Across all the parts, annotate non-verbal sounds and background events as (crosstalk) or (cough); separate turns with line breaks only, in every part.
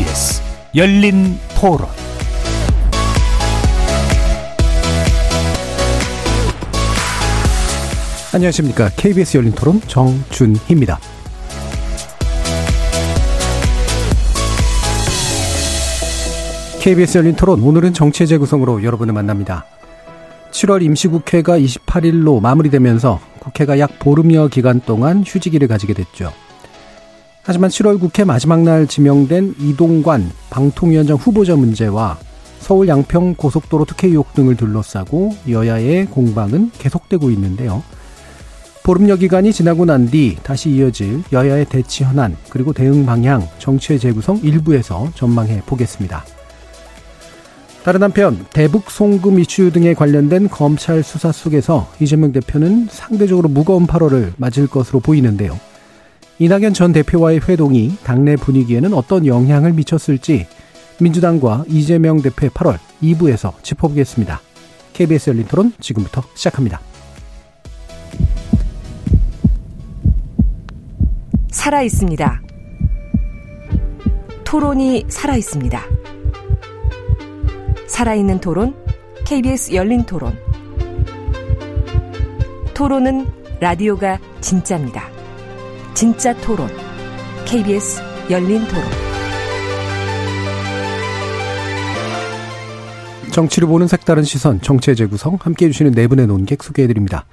KBS 열린 토론 안녕하십니까. KBS 열린 토론 정준희입니다. KBS 열린 토론 오늘은 정치의 재구성으로 여러분을 만납니다. 7월 임시국회가 28일로 마무리되면서 국회가 약 보름여 기간 동안 휴지기를 가지게 됐죠. 하지만 7월 국회 마지막 날 지명된 이동관 방통위원장 후보자 문제와 서울 양평 고속도로 특혜 의혹 등을 둘러싸고 여야의 공방은 계속되고 있는데요. 보름여 기간이 지나고 난 뒤 다시 이어질 여야의 대치 현안 그리고 대응 방향 정치의 재구성 일부에서 전망해 보겠습니다. 다른 한편 대북 송금 이슈 등에 관련된 검찰 수사 속에서 이재명 대표는 상대적으로 무거운 8월을 맞을 것으로 보이는데요. 이낙연 전 대표와의 회동이 당내 분위기에는 어떤 영향을 미쳤을지 민주당과 이재명 대표의 8월 2부에서 짚어보겠습니다. KBS 열린 토론 지금부터 시작합니다.
살아 있습니다. 토론이 살아 있습니다. 살아있는 토론, KBS 열린 토론. 토론은 라디오가 진짜입니다. 진짜 토론, KBS 열린 토론.
정치를 보는 색다른 시선, 정치의 재구성, 함께 해주시는 네 분의 논객 소개해드립니다.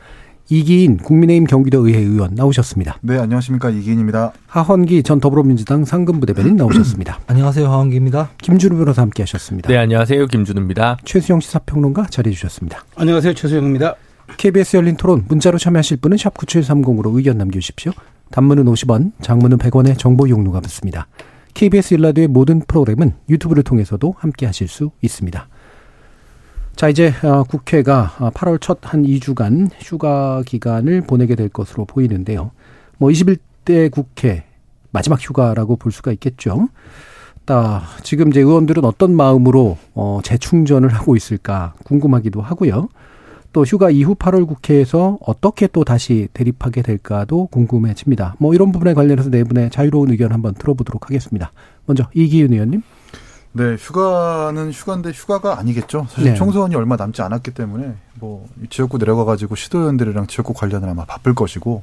이기인 국민의힘 경기도의회 의원 나오셨습니다.
네, 안녕하십니까. 이기인입니다.
하헌기 전 더불어민주당 상근부 대변인 나오셨습니다. (clears throat)
안녕하세요. 하헌기입니다.
김준우 변호사 함께 하셨습니다.
네, 안녕하세요. 김준우입니다.
최수영 시사평론가 자리해 주셨습니다.
안녕하세요. 최수영입니다.
KBS 열린 토론 문자로 참여하실 분은 샵 9730으로 의견 남겨주십시오. 단문은 50원, 장문은 100원의 정보 이용료가 붙습니다. KBS 일라디오의 모든 프로그램은 유튜브를 통해서도 함께 하실 수 있습니다. 자, 이제 어, 국회가 8월 첫 한 2주간 휴가 기간을 보내게 될 것으로 보이는데요. 뭐 21대 국회 마지막 휴가라고 볼 수가 있겠죠. 딱 지금 이제 의원들은 어떤 마음으로 어 재충전을 하고 있을까 궁금하기도 하고요. 또 휴가 이후 8월 국회에서 어떻게 또 다시 대립하게 될까도 궁금해집니다. 뭐 이런 부분에 관련해서 네 분의 자유로운 의견 한번 들어보도록 하겠습니다. 먼저 이기윤 의원님.
네, 휴가는 휴가인데 휴가가 아니겠죠. 사실
네.
총선이 얼마 남지 않았기 때문에 뭐 지역구 내려가 가지고 시도위원들이랑 지역구 관련을 아마 바쁠 것이고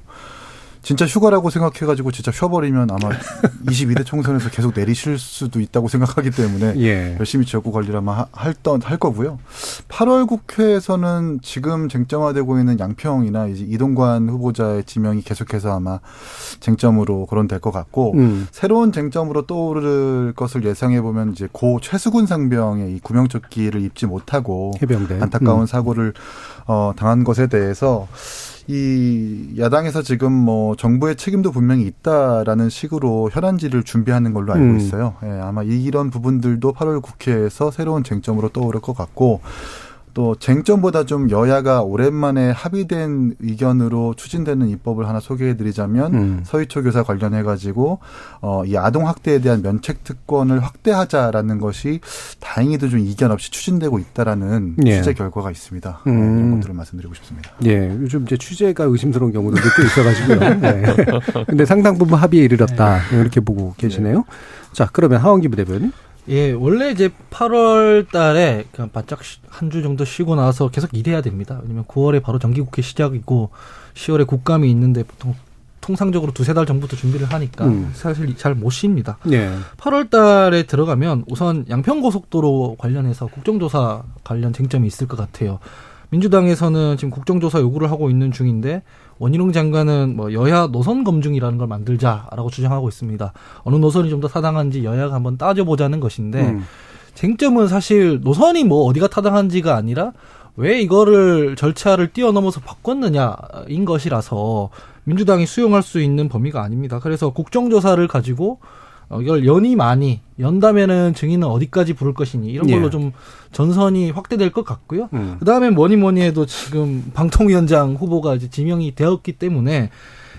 진짜 휴가라고 생각해가지고 진짜 쉬어버리면 아마 (laughs) 22대 총선에서 계속 내리실 수도 있다고 생각하기 때문에
예.
열심히 지역구 관리를 아마 할던 할 거고요. 8월 국회에서는 지금 쟁점화되고 있는 양평이나 이제 이동관 후보자의 지명이 계속해서 아마 쟁점으로 거론될 것 같고
음.
새로운 쟁점으로 떠오를 것을 예상해 보면 이제 고 최수근 상병의 이 구명조끼를 입지 못하고
해병대
안타까운
음.
사고를 어 당한 것에 대해서 이 야당에서 지금 뭐 정부의 책임도 분명히 있다라는 식으로 현안지를 준비하는 걸로 알고
음.
있어요. 예, 아마 이런 부분들도 8월 국회에서 새로운 쟁점으로 떠오를 것 같고 또 쟁점보다 좀 여야가 오랜만에 합의된 의견으로 추진되는 입법을 하나 소개해드리자면
음.
서희초 교사 관련해 가지고 어이 아동 학대에 대한 면책 특권을 확대하자라는 것이 다행히도 좀 이견 없이 추진되고 있다라는
예.
취재 결과가 있습니다.
음.
네, 이런 것들을 말씀드리고 싶습니다.
예, 요즘 이제 취재가 의심스러운 경우도 몇개 있어가지고요. 네. 근데 상당 부분 합의에 이르렀다 이렇게 보고 계시네요. 자, 그러면 하원기 부대변인.
예, 원래 이제 8월 달에 그냥 바짝 한 주 정도 쉬고 나서 계속 일해야 됩니다. 왜냐면 9월에 바로 정기국회 시작이고 10월에 국감이 있는데 보통 통상적으로 두세 달 전부터 준비를 하니까
음.
사실 잘 못 쉽니다.
예.
8월 달에 들어가면 우선 양평고속도로 관련해서 국정조사 관련 쟁점이 있을 것 같아요. 민주당에서는 지금 국정조사 요구를 하고 있는 중인데 원희룡 장관은 뭐 여야 노선 검증이라는 걸 만들자라고 주장하고 있습니다. 어느 노선이 좀 더 타당한지 여야가 한번 따져보자는 것인데
음.
쟁점은 사실 노선이 뭐 어디가 타당한지가 아니라 왜 이거를 절차를 뛰어넘어서 바꿨느냐인 것이라서 민주당이 수용할 수 있는 범위가 아닙니다. 그래서 국정조사를 가지고 어, 이걸 연이 많이 연다면은 증인은 어디까지 부를 것이니 이런 걸로
예.
좀 전선이 확대될 것 같고요.
음.
그 다음에 뭐니 뭐니 해도 지금 방통위원장 후보가 이제 지명이 되었기 때문에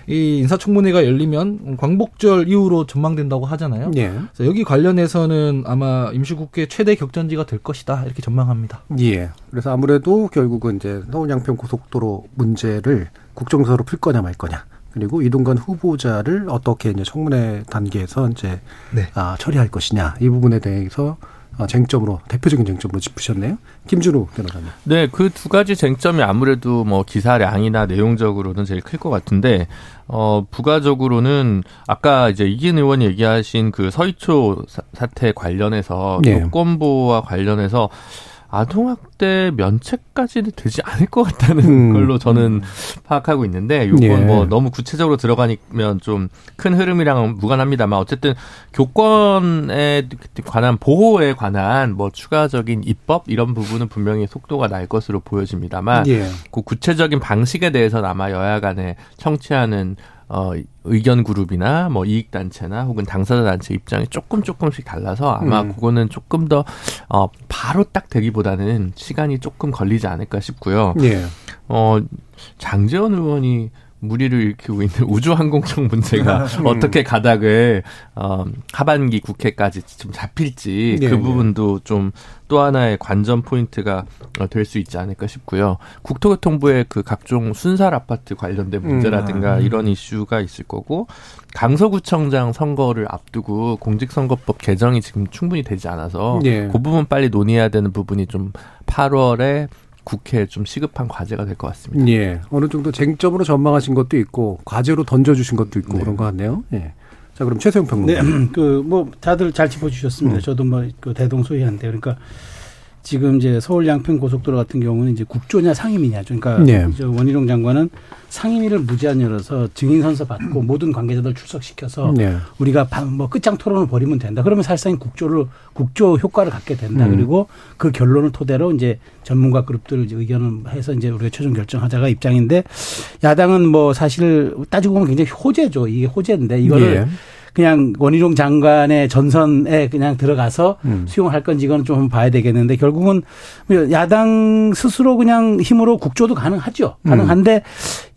이 인사청문회가 열리면 광복절 이후로 전망된다고 하잖아요.
예.
그래서 여기 관련해서는 아마 임시국회 최대 격전지가 될 것이다 이렇게 전망합니다.
예. 그래서 아무래도 결국은 이제 서울 양평 고속도로 문제를 국정조사로 풀 거냐 말 거냐. 그리고 이동관 후보자를 어떻게 이제 청문회 단계에서 이제
네.
아, 처리할 것이냐 이 부분에 대해서 어, 쟁점으로 대표적인 쟁점으로 짚으셨네요. 김준우 변호사님.
네, 그 두 가지 쟁점이 아무래도 뭐 기사량이나 내용적으로는 제일 클 것 같은데 어 부가적으로는 아까 이제 이긴 의원이 얘기하신 그 서희초 사- 사태 관련해서
네.
요건보와 관련해서 아동학대 면책까지는 되지 않을 것 같다는
음.
걸로 저는 파악하고 있는데 요건
예.
뭐 너무 구체적으로 들어가면 좀 큰 흐름이랑 무관합니다만 어쨌든 교권에 관한 보호에 관한 뭐 추가적인 입법 이런 부분은 분명히 속도가 날 것으로 보여집니다만
예.
그 구체적인 방식에 대해서는 아마 여야 간에 청취하는 어 의견 그룹이나 뭐 이익 단체나 혹은 당사자 단체 입장이 조금 조금씩 달라서 아마
음.
그거는 조금 더 어 바로 딱 되기보다는 시간이 조금 걸리지 않을까 싶고요.
예.
어 장재원 의원이 무리를 일으키고 있는 (laughs) 우주항공청 문제가 (laughs)
음.
어떻게 가닥을 어 하반기 국회까지 좀 잡힐지
네,
그
네.
부분도 좀또 하나의 관전 포인트가 어, 될수 있지 않을까 싶고요. 국토교통부의 그 각종 순살 아파트 관련된 문제라든가
음.
이런 이슈가 있을 거고 강서구청장 선거를 앞두고 공직선거법 개정이 지금 충분히 되지 않아서
예.
그 부분 빨리 논의해야 되는 부분이 좀 8월에 국회에 좀 시급한 과제가 될 것 같습니다.
예. 어느 정도 쟁점으로 전망하신 것도 있고 과제로 던져주신 것도 있고
네.
그런 것 같네요. 예. 자 그럼 최세용 평론가.
네, (clears throat) 그 뭐 다들 잘 짚어주셨습니다.
음.
저도 뭐 그 대동소이한데 그러니까 지금 이제 서울 양평 고속도로 같은 경우는 이제 국조냐 상임이냐, 그러니까
네.
저 원희룡 장관은 상임위를 무제한 열어서 증인 선서 받고 모든 관계자들 출석시켜서
네.
우리가 방- 뭐 끝장 토론을 벌이면 된다. 그러면 사실상 국조를 국조 효과를 갖게 된다.
음.
그리고 그 결론을 토대로 이제 전문가 그룹들 이제 의견을 해서 이제 우리가 최종 결정하자가 입장인데 야당은 뭐 사실 따지고 보면 굉장히 호재죠. 이게 호재인데 이거를
예.
그냥 원희룡 장관의 전선에 그냥 들어가서
음.
수용할 건지 이건 좀 봐야 되겠는데 결국은 야당 스스로 그냥 힘으로 국조도 가능하죠.
음.
가능한데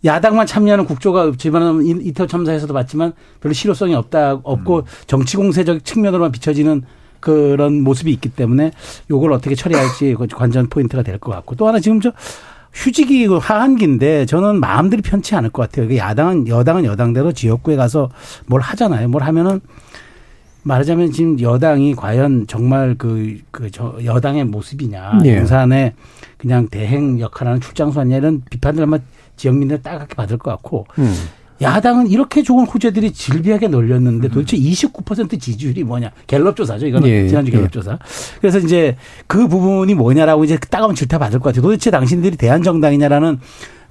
야당만 참여하는 국조가 지난번 이태원 참사에서도 봤지만 별로 실효성이 없다
음.
없고 정치 공세적 측면으로만 비춰지는 그런 모습이 있기 때문에 요걸 어떻게 처리할지 그 관전 포인트가 될 것 같고 또 하나 지금 저 휴직이 그 하한기인데 저는 마음들이 편치 않을 것 같아요. 야당은 여당은 여당대로 지역구에 가서 뭘 하잖아요. 뭘 하면은 말하자면 지금 여당이 과연 정말 그, 그, 저, 여당의 모습이냐.
예.
용산에 그냥 대행 역할하는 출장소 아니냐 이런 비판들 아마 지역민들 따갑게 받을 것 같고
음.
야당은 이렇게 좋은 후재들이 질비하게 놀렸는데 도대체 29% 지지율이 뭐냐. 갤럽 조사죠. 이거는
예,
지난주 갤럽
예.
조사. 그래서 이제 그 부분이 뭐냐라고 이제 따가운 질타 받을 것 같아요. 도대체 당신들이 대한정당이냐라는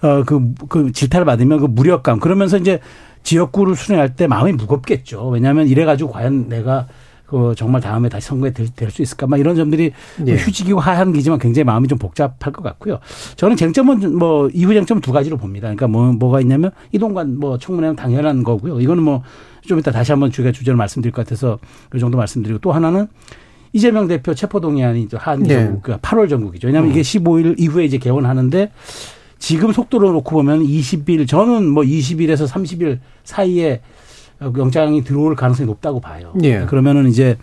어, 그, 그 질타를 받으면 그 무력감. 그러면서 이제 지역구를 수행할 때 마음이 무겁겠죠. 왜냐하면 이래가지고 과연 내가 그 정말 다음에 다시 선거에 될 수 있을까? 막 이런 점들이
예.
휴직이고 하한기지만 굉장히 마음이 좀 복잡할 것 같고요. 저는 쟁점은 뭐 이후 쟁점 두 가지로 봅니다. 그러니까 뭐 뭐가 있냐면 이동관 뭐 청문회는 당연한 거고요. 이거는 뭐 좀 이따 다시 한번 주가 주제를 말씀드릴 것 같아서 이 정도 말씀드리고 또 하나는 이재명 대표 체포동의안이 하한기
네.
그러니까 8월 전국이죠. 왜냐하면 이게 15일 이후에 이제 개원하는데 지금 속도로 놓고 보면 20일 저는 뭐 20일에서 30일 사이에 영장이 들어올 가능성이 높다고 봐요.
예.
그러면은 이제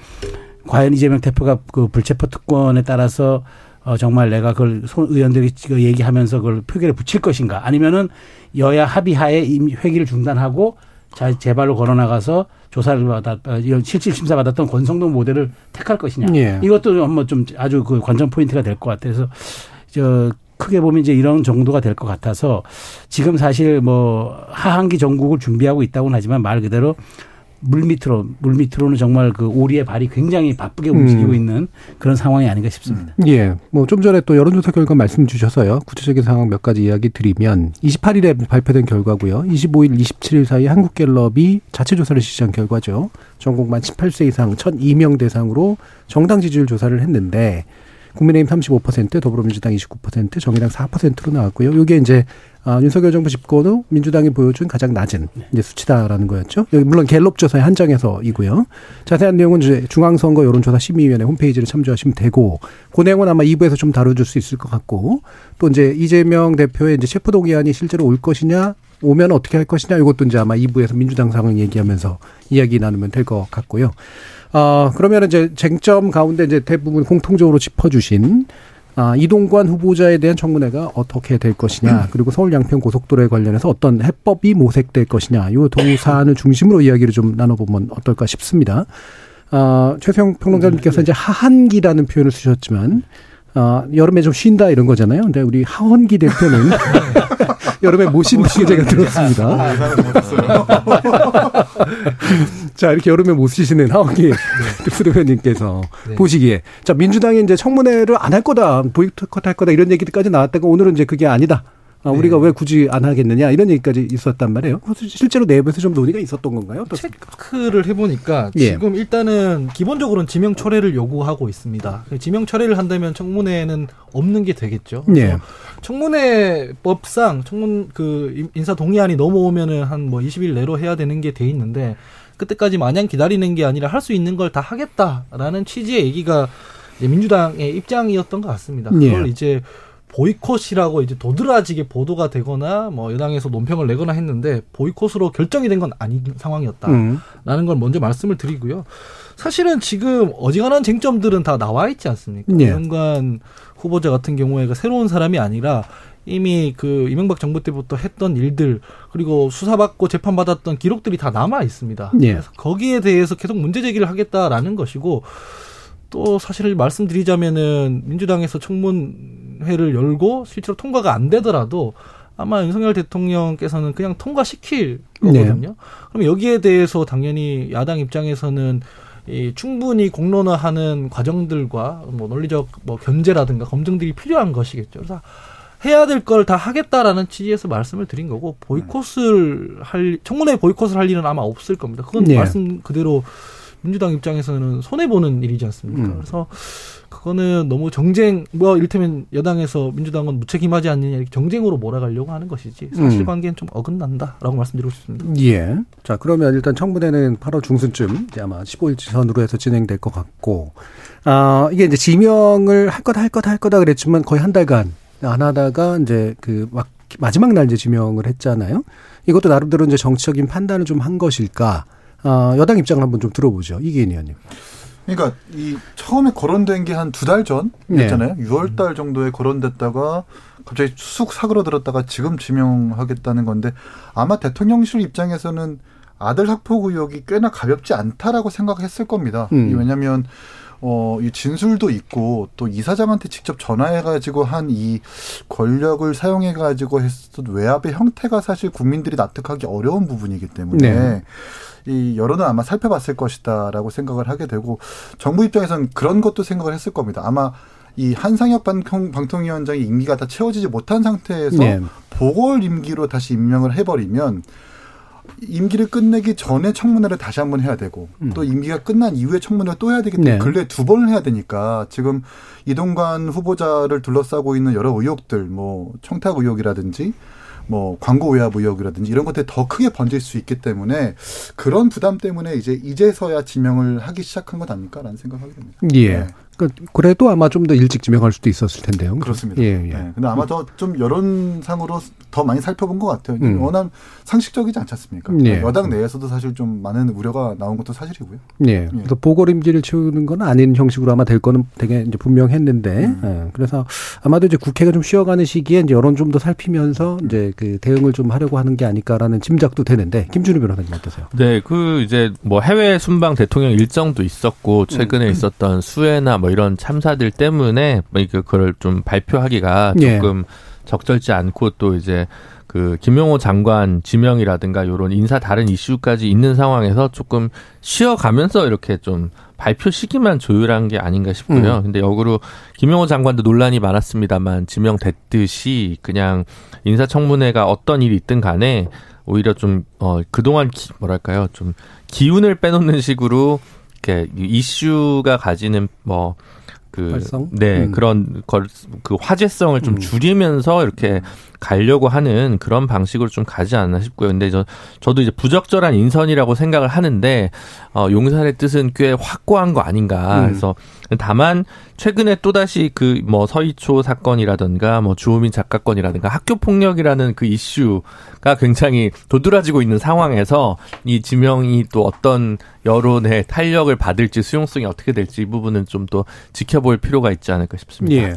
과연 이재명 대표가 그 불체포 특권에 따라서 어 정말 내가 그걸 손 의원들이 얘기하면서 그걸 표결에 붙일 것인가 아니면은 여야 합의하에 이미 회기를 중단하고 자 제발로 걸어 나가서 조사를 받았 이런 실질 심사 받았던 권성동 모델을 택할 것이냐.
예.
이것도 한번 좀 아주 그 관전 포인트가 될 것 같아서 저 크게 보면 이제 이런 정도가 될 것 같아서 지금 사실 뭐 하한기 전국을 준비하고 있다고는 하지만 말 그대로 물 밑으로 물 밑으로는 정말 그 오리의 발이 굉장히 바쁘게 움직이고
음.
있는 그런 상황이 아닌가 싶습니다.
예. 뭐 좀 전에 또 여론조사 결과 말씀 주셔서요. 구체적인 상황 몇 가지 이야기 드리면 28일에 발표된 결과고요. 25일, 27일 사이 한국갤럽이 자체 조사를 실시한 결과죠. 전국 만 18세 이상 1,002명 대상으로 정당 지지율 조사를 했는데 국민의힘 35%, 더불어민주당 29%, 정의당 4%로 나왔고요. 이게 이제 아, 윤석열 정부 집권 후 민주당이 보여준 가장 낮은 이제 수치다라는 거였죠. 여기 물론 갤럽 조사에 한정해서이고요. 자세한 내용은 이제 중앙선거 여론조사 심의위원회 홈페이지를 참조하시면 되고 그 내용은 아마 2부에서 좀 다뤄줄 수 있을 것 같고 또 이제 이재명 대표의 이제 체포동의안이 실제로 올 것이냐 오면 어떻게 할 것이냐 이것도 이제 아마 2부에서 민주당 상황 얘기하면서 이야기 나누면 될 것 같고요. 어, 그러면 이제 쟁점 가운데 이제 대부분 공통적으로 짚어주신 아, 이동관 후보자에 대한 청문회가 어떻게 될 것이냐, 그리고 서울 양평 고속도로에 관련해서 어떤 해법이 모색될 것이냐, 요 두 사안을 중심으로 이야기를 좀 나눠보면 어떨까 싶습니다. 아, 최수영 평론가님께서 이제 하한기라는 표현을 쓰셨지만, 아, 여름에 좀 쉰다 이런 거잖아요. 근데 우리 하원기 대표는 (laughs) 여름에 못 쉰다고 제가 들었습니다. (laughs) 자, 이렇게 여름에 못 쉬시는 하원기 (laughs) 부대표님께서
네.
보시기에. 자, 민주당이 이제 청문회를 안 할 거다, 보이콧 할 거다 이런 얘기들까지 나왔다가 오늘은 이제 그게 아니다. 아, 우리가 왜 굳이 안 하겠느냐 이런 얘기까지 있었단 말이에요. 실제로 내부에서 좀 논의가 있었던 건가요? 어떻습니까?
체크를 해보니까
예.
지금 일단은 기본적으로는 지명 철회를 요구하고 있습니다. 지명 철회를 한다면 청문회는 없는 게 되겠죠.
예.
청문회법상 청문 그 인사 동의안이 넘어오면은 한 뭐 20일 내로 해야 되는 게 돼 있는데 그때까지 마냥 기다리는 게 아니라 할 수 있는 걸 다 하겠다라는 취지의 얘기가 이제 민주당의 입장이었던 것 같습니다. 그걸
예.
이제 보이콧이라고 이제 도드라지게 보도가 되거나 뭐 여당에서 논평을 내거나 했는데 보이콧으로 결정이 된 건 아닌 상황이었다.
음.
라는 걸 먼저 말씀을 드리고요. 사실은 지금 어지간한 쟁점들은 다 나와 있지 않습니까?
예.
이명관 후보자 같은 경우에 그 새로운 사람이 아니라 이미 그 이명박 정부 때부터 했던 일들 그리고 수사받고 재판받았던 기록들이 다 남아 있습니다.
예.
그래서 거기에 대해서 계속 문제 제기를 하겠다라는 것이고 또 사실 말씀드리자면은 민주당에서 청문회를 열고 실제로 통과가 안 되더라도 아마 윤석열 대통령께서는 그냥 통과시킬 거거든요. 그럼 여기에 대해서 당연히 야당 입장에서는 이 충분히 공론화하는 과정들과 뭐 논리적 뭐 견제라든가 검증들이 필요한 것이겠죠. 그래서 해야 될 걸 다 하겠다라는 취지에서 말씀을 드린 거고 보이콧을 할 청문회 보이콧을 할 일은 아마 없을 겁니다. 그건
네.
말씀 그대로 민주당 입장에서는 손해 보는 일이지 않습니까?
음.
그래서 그거는 너무 정쟁 뭐 이를테면 여당에서 민주당은 무책임하지 않느냐 이렇게 정쟁으로 몰아가려고 하는 것이지
음.
사실관계는 좀 어긋난다라고 말씀드리고 싶습니다.
예. 자, 그러면 일단 청문회는 8월 중순쯤 이제 아마 15일 전후로 해서 진행될 것 같고, 아, 이게 이제 지명을 할 거다, 할 거다, 할 거다 그랬지만 거의 한 달간 안 하다가 이제 그 막 마지막 날 이제 지명을 했잖아요. 이것도 나름대로 이제 정치적인 판단을 좀 한 것일까? 아, 여당 입장을 한번 좀 들어보죠. 이기인 의원님.
그러니까 이 처음에 거론된 게 한 두달
네.
전이었잖아요. 6월 달 정도에 거론됐다가 갑자기 쑥 사그러들었다가 지금 지명하겠다는 건데 아마 대통령실 입장에서는 아들 학폭 의혹이 꽤나 가볍지 않다라고 생각했을 겁니다.
음.
이 왜냐하면 어, 이 진술도 있고 또 이사장한테 직접 전화해가지고 한 이 권력을 사용해가지고 했었던 외압의 형태가 사실 국민들이 납득하기 어려운 부분이기 때문에
네.
이 여론은 아마 살펴봤을 것이다라고 생각을 하게 되고 정부 입장에서는 그런 것도 생각을 했을 겁니다. 아마 이 한상혁 방통, 방통위원장의 임기가 다 채워지지 못한 상태에서
네.
보궐 임기로 다시 임명을 해버리면 임기를 끝내기 전에 청문회를 다시 한번 해야 되고
음.
또 임기가 끝난 이후에 청문회를 또 해야 되기 때문에
네.
근래 두 번을 해야 되니까 지금 이동관 후보자를 둘러싸고 있는 여러 의혹들 뭐 청탁 의혹이라든지 뭐 광고 외압 의혹이라든지 이런 것들이 더 크게 번질 수 있기 때문에 그런 부담 때문에 이제 이제서야 지명을 하기 시작한 것 아닐까라는 생각하게 됩니다.
예.
네.
그 그래도 아마 좀 더 일찍 지명할 수도 있었을 텐데요.
그렇습니다.
예, 예.
네. 근데 아마 더 좀 여론상으로 더 많이 살펴본 것 같아요.
음.
워낙 상식적이지 않지 않습니까?
예.
여당 내에서도 사실 좀 많은 우려가 나온 것도 사실이고요.
예. 그래서 보궐 임기를 채우는 건 아닌 형식으로 아마 될 거는 되게 이제 분명했는데,
음.
예. 그래서 아마도 이제 국회가 좀 쉬어가는 시기에 이제 여론 좀 더 살피면서 이제 그 대응을 좀 하려고 하는 게 아닐까라는 짐작도 되는데, 김준우 변호사님 어떠세요?
네, 그 이제 뭐 해외 순방 대통령 일정도 있었고 최근에 있었던 수해나 뭐 이런 참사들 때문에 뭐 그걸 좀 발표하기가
예.
조금 적절치 않고 또 이제 그 김용호 장관 지명이라든가 요런 인사 다른 이슈까지 있는 상황에서 조금 쉬어가면서 이렇게 좀 발표 시기만 조율한 게 아닌가 싶고요.
음.
근데 역으로 김용호 장관도 논란이 많았습니다만 지명됐듯이 그냥 인사청문회가 어떤 일이 있든 간에 오히려 좀, 어, 그동안 기, 뭐랄까요. 좀 기운을 빼놓는 식으로 이렇게 이슈가 가지는 뭐, 그,
활성?
네,
음.
그런 걸, 그 화제성을 좀
음.
줄이면서 이렇게 가려고 하는 그런 방식으로 좀 가지 않나 싶고요. 근데 저, 저도 이제 부적절한 인선이라고 생각을 하는데, 어, 용산의 뜻은 꽤 확고한 거 아닌가.
음.
그래서 다만, 최근에 또다시 그 뭐 서희초 사건이라든가 뭐 주호민 작가 건이라든가 학교 폭력이라는 그 이슈가 굉장히 도드라지고 있는 상황에서 이 지명이 또 어떤 여론의 탄력을 받을지 수용성이 어떻게 될지 이 부분은 좀더 지켜볼 필요가 있지 않을까 싶습니다.
예.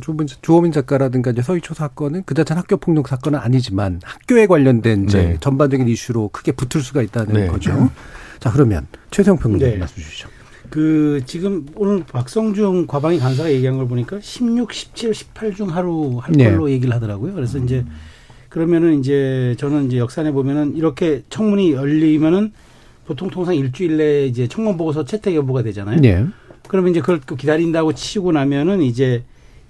그러니까 주호민, 작가라든가 이제 서희초 사건은 그 자체는 학교 폭력 사건은 아니지만 학교에 관련된 이제
네.
전반적인 이슈로 크게 붙을 수가 있다는
네.
거죠. 자 그러면 최성 평론가
네.
말씀 주시죠.
그 지금 오늘 박성중 과방위 간사가 얘기한 걸 보니까 16, 17, 18 중 하루 할
네.
걸로 얘기를 하더라고요. 그래서 이제 그러면은 이제 저는 이제 역산해 보면은 이렇게 청문이 열리면은 보통 통상 일주일 내에 이제 청문 보고서 채택 여부가 되잖아요.
네.
그러면 이제 그걸 또 기다린다고 치고 나면은 이제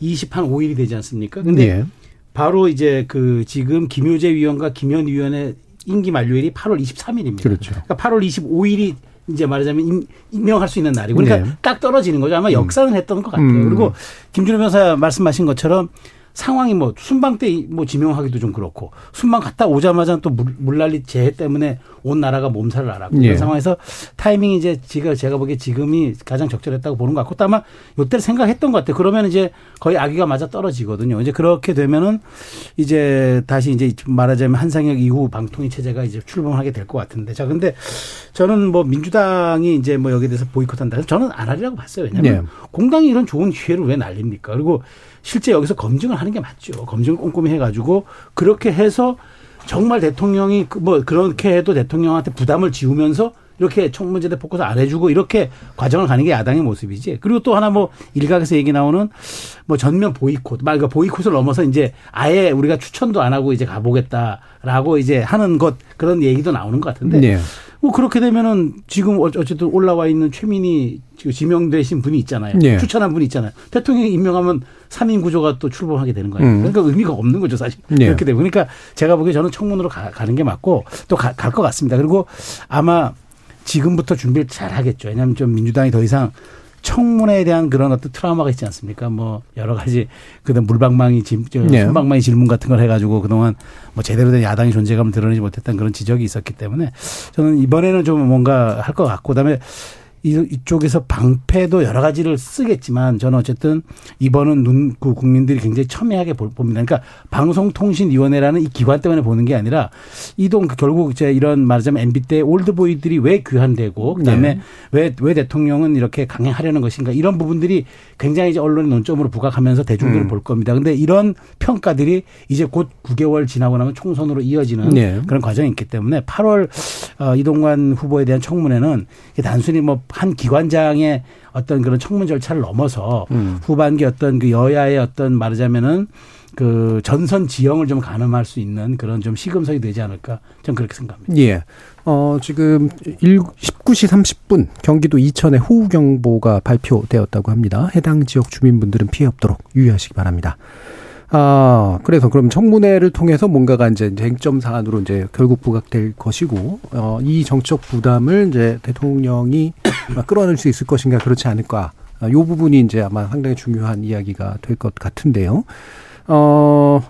20한 5일이 되지 않습니까? 근데
네.
바로 이제 그 지금 김효재 위원과 김현 위원의 임기 만료일이 8월 23일입니다.
그렇죠.
그러니까 8월 25일이 이제 말하자면 임, 임명할 수 있는 날이고 그러니까
네.
딱 떨어지는 거죠. 아마 역사는 했던 것 같아요.
음.
그리고 김준호 변호사 말씀하신 것처럼 상황이 뭐 순방 때 뭐 지명하기도 좀 그렇고 순방 갔다 오자마자 또 물, 물난리 재해 때문에 온 나라가 몸살을 앓았고
예.
그런 상황에서 타이밍이 이제 지가 제가 보기에 지금이 가장 적절했다고 보는 것 같고 또 아마 요때를 생각했던 것 같아요. 그러면 이제 거의 아기가 맞아 떨어지거든요. 이제 그렇게 되면은 이제 다시 이제 말하자면 한상혁 이후 방통위 체제가 이제 출범하게 될 것 같은데 자 근데 저는 뭐 민주당이 이제 뭐 여기에 대해서 보이콧한다 해서 저는 안 하리라고 봤어요. 왜냐하면
네.
공당이 이런 좋은 기회를 왜 날립니까? 그리고 실제 여기서 검증을 하는 게 맞죠. 검증을 꼼꼼히 해가지고 그렇게 해서 정말 대통령이 그뭐 그렇게 해도 대통령한테 부담을 지우면서 이렇게 청문제대 포커스 안 해주고 이렇게 과정을 가는 게 야당의 모습이지. 그리고 또 하나 뭐 일각에서 얘기 나오는 뭐 전면 보이콧, 말 그러니까 보이콧을 넘어서 이제 아예 우리가 추천도 안 하고 이제 가보겠다라고 이제 하는 것 그런 얘기도 나오는 것 같은데.
네.
뭐 그렇게 되면은 지금 어- 어쨌든 올라와 있는 최민희 지금 지명되신 분이 있잖아요.
예.
추천한 분이 있잖아요. 대통령이 임명하면 3인 구조가 또 출범하게 되는 거예요.
음.
그러니까 의미가 없는 거죠, 사실.
예.
그렇게 되고. 그러니까 제가 보기에 저는 청문으로 가, 는 게 맞고 또 갈 것 같습니다. 그리고 아마 지금부터 준비를 잘 하겠죠. 왜냐하면 좀 민주당이 더 이상 청문회에 대한 그런 어떤 트라우마가 있지 않습니까? 뭐 여러 가지 그다음 물방망이 질, 저
네.
손방망이 질문 같은 걸 해가지고 그동안 뭐 제대로 된 야당의 존재감을 드러내지 못했던 그런 지적이 있었기 때문에 저는 이번에는 좀 뭔가 할 것 같고 그다음에 이- 이쪽에서 방패도 여러 가지를 쓰겠지만 저는 어쨌든 이번은 눈, 그 국민들이 굉장히 첨예하게 볼- 봅니다. 그러니까 방송통신위원회라는 이 기관 때문에 보는 게 아니라 이동 그 결국 이제 이런 말하자면 MB 때 올드보이들이 왜 귀환되고 그다음에
네.
왜, 왜 대통령은 이렇게 강행하려는 것인가 이런 부분들이 굉장히 이제 언론의 논점으로 부각하면서 대중들은
음.
볼 겁니다. 근데 이런 평가들이 이제 곧 9개월 지나고 나면 총선으로 이어지는
네.
그런 과정이 있기 때문에 8월 어, 이동관 후보에 대한 청문회는 단순히 뭐한 기관장의 어떤 그런 청문 절차를 넘어서
음.
후반기 어떤 그 여야의 어떤 말하자면은 그 전선 지형을 좀 가늠할 수 있는 그런 좀 시금석이 되지 않을까 저는 그렇게 생각합니다.
예. 어, 지금 1, 19시 30분 경기도 이천에 호우경보가 발표되었다고 합니다. 해당 지역 주민분들은 피해 없도록 유의하시기 바랍니다. 아, 그래서 그럼 청문회를 통해서 뭔가가 이제 쟁점 사안으로 이제 결국 부각될 것이고, 어, 이 정치적 부담을 이제 대통령이 끌어낼 수 있을 것인가 그렇지 않을까. 아, 요 부분이 이제 아마 상당히 중요한 이야기가 될 것 같은데요. 어,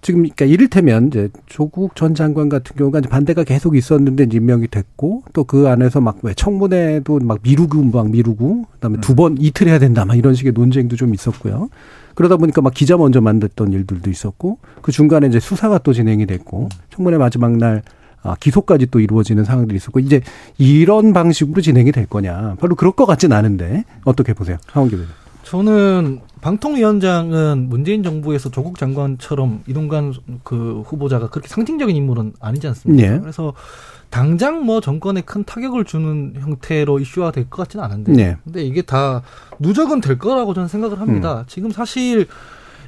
지금 그러니까 이를테면 이제 조국 전 장관 같은 경우가 이제 반대가 계속 있었는데 임명이 됐고 또 그 안에서 막 왜 청문회도 막 미루고 막 미루고 그다음에 두번 이틀 해야 된다 막 이런 식의 논쟁도 좀 있었고요. 그러다 보니까 막 기자 먼저 만들던 일들도 있었고 그 중간에 이제 수사가 또 진행이 됐고 청문회 마지막 날 아, 기소까지 또 이루어지는 상황들이 있었고 이제 이런 방식으로 진행이 될 거냐 별로 그럴 것 같진 않은데 어떻게 보세요, 하원기 의원?
저는 방통위원장은 문재인 정부에서 조국 장관처럼 이동관 그 후보자가 그렇게 상징적인 인물은 아니지 않습니까?
예.
그래서 당장 뭐 정권에 큰 타격을 주는 형태로 이슈화 될 것 같지는 않은데.
네.
근데 이게 다 누적은 될 거라고 저는 생각을
음.
합니다. 지금 사실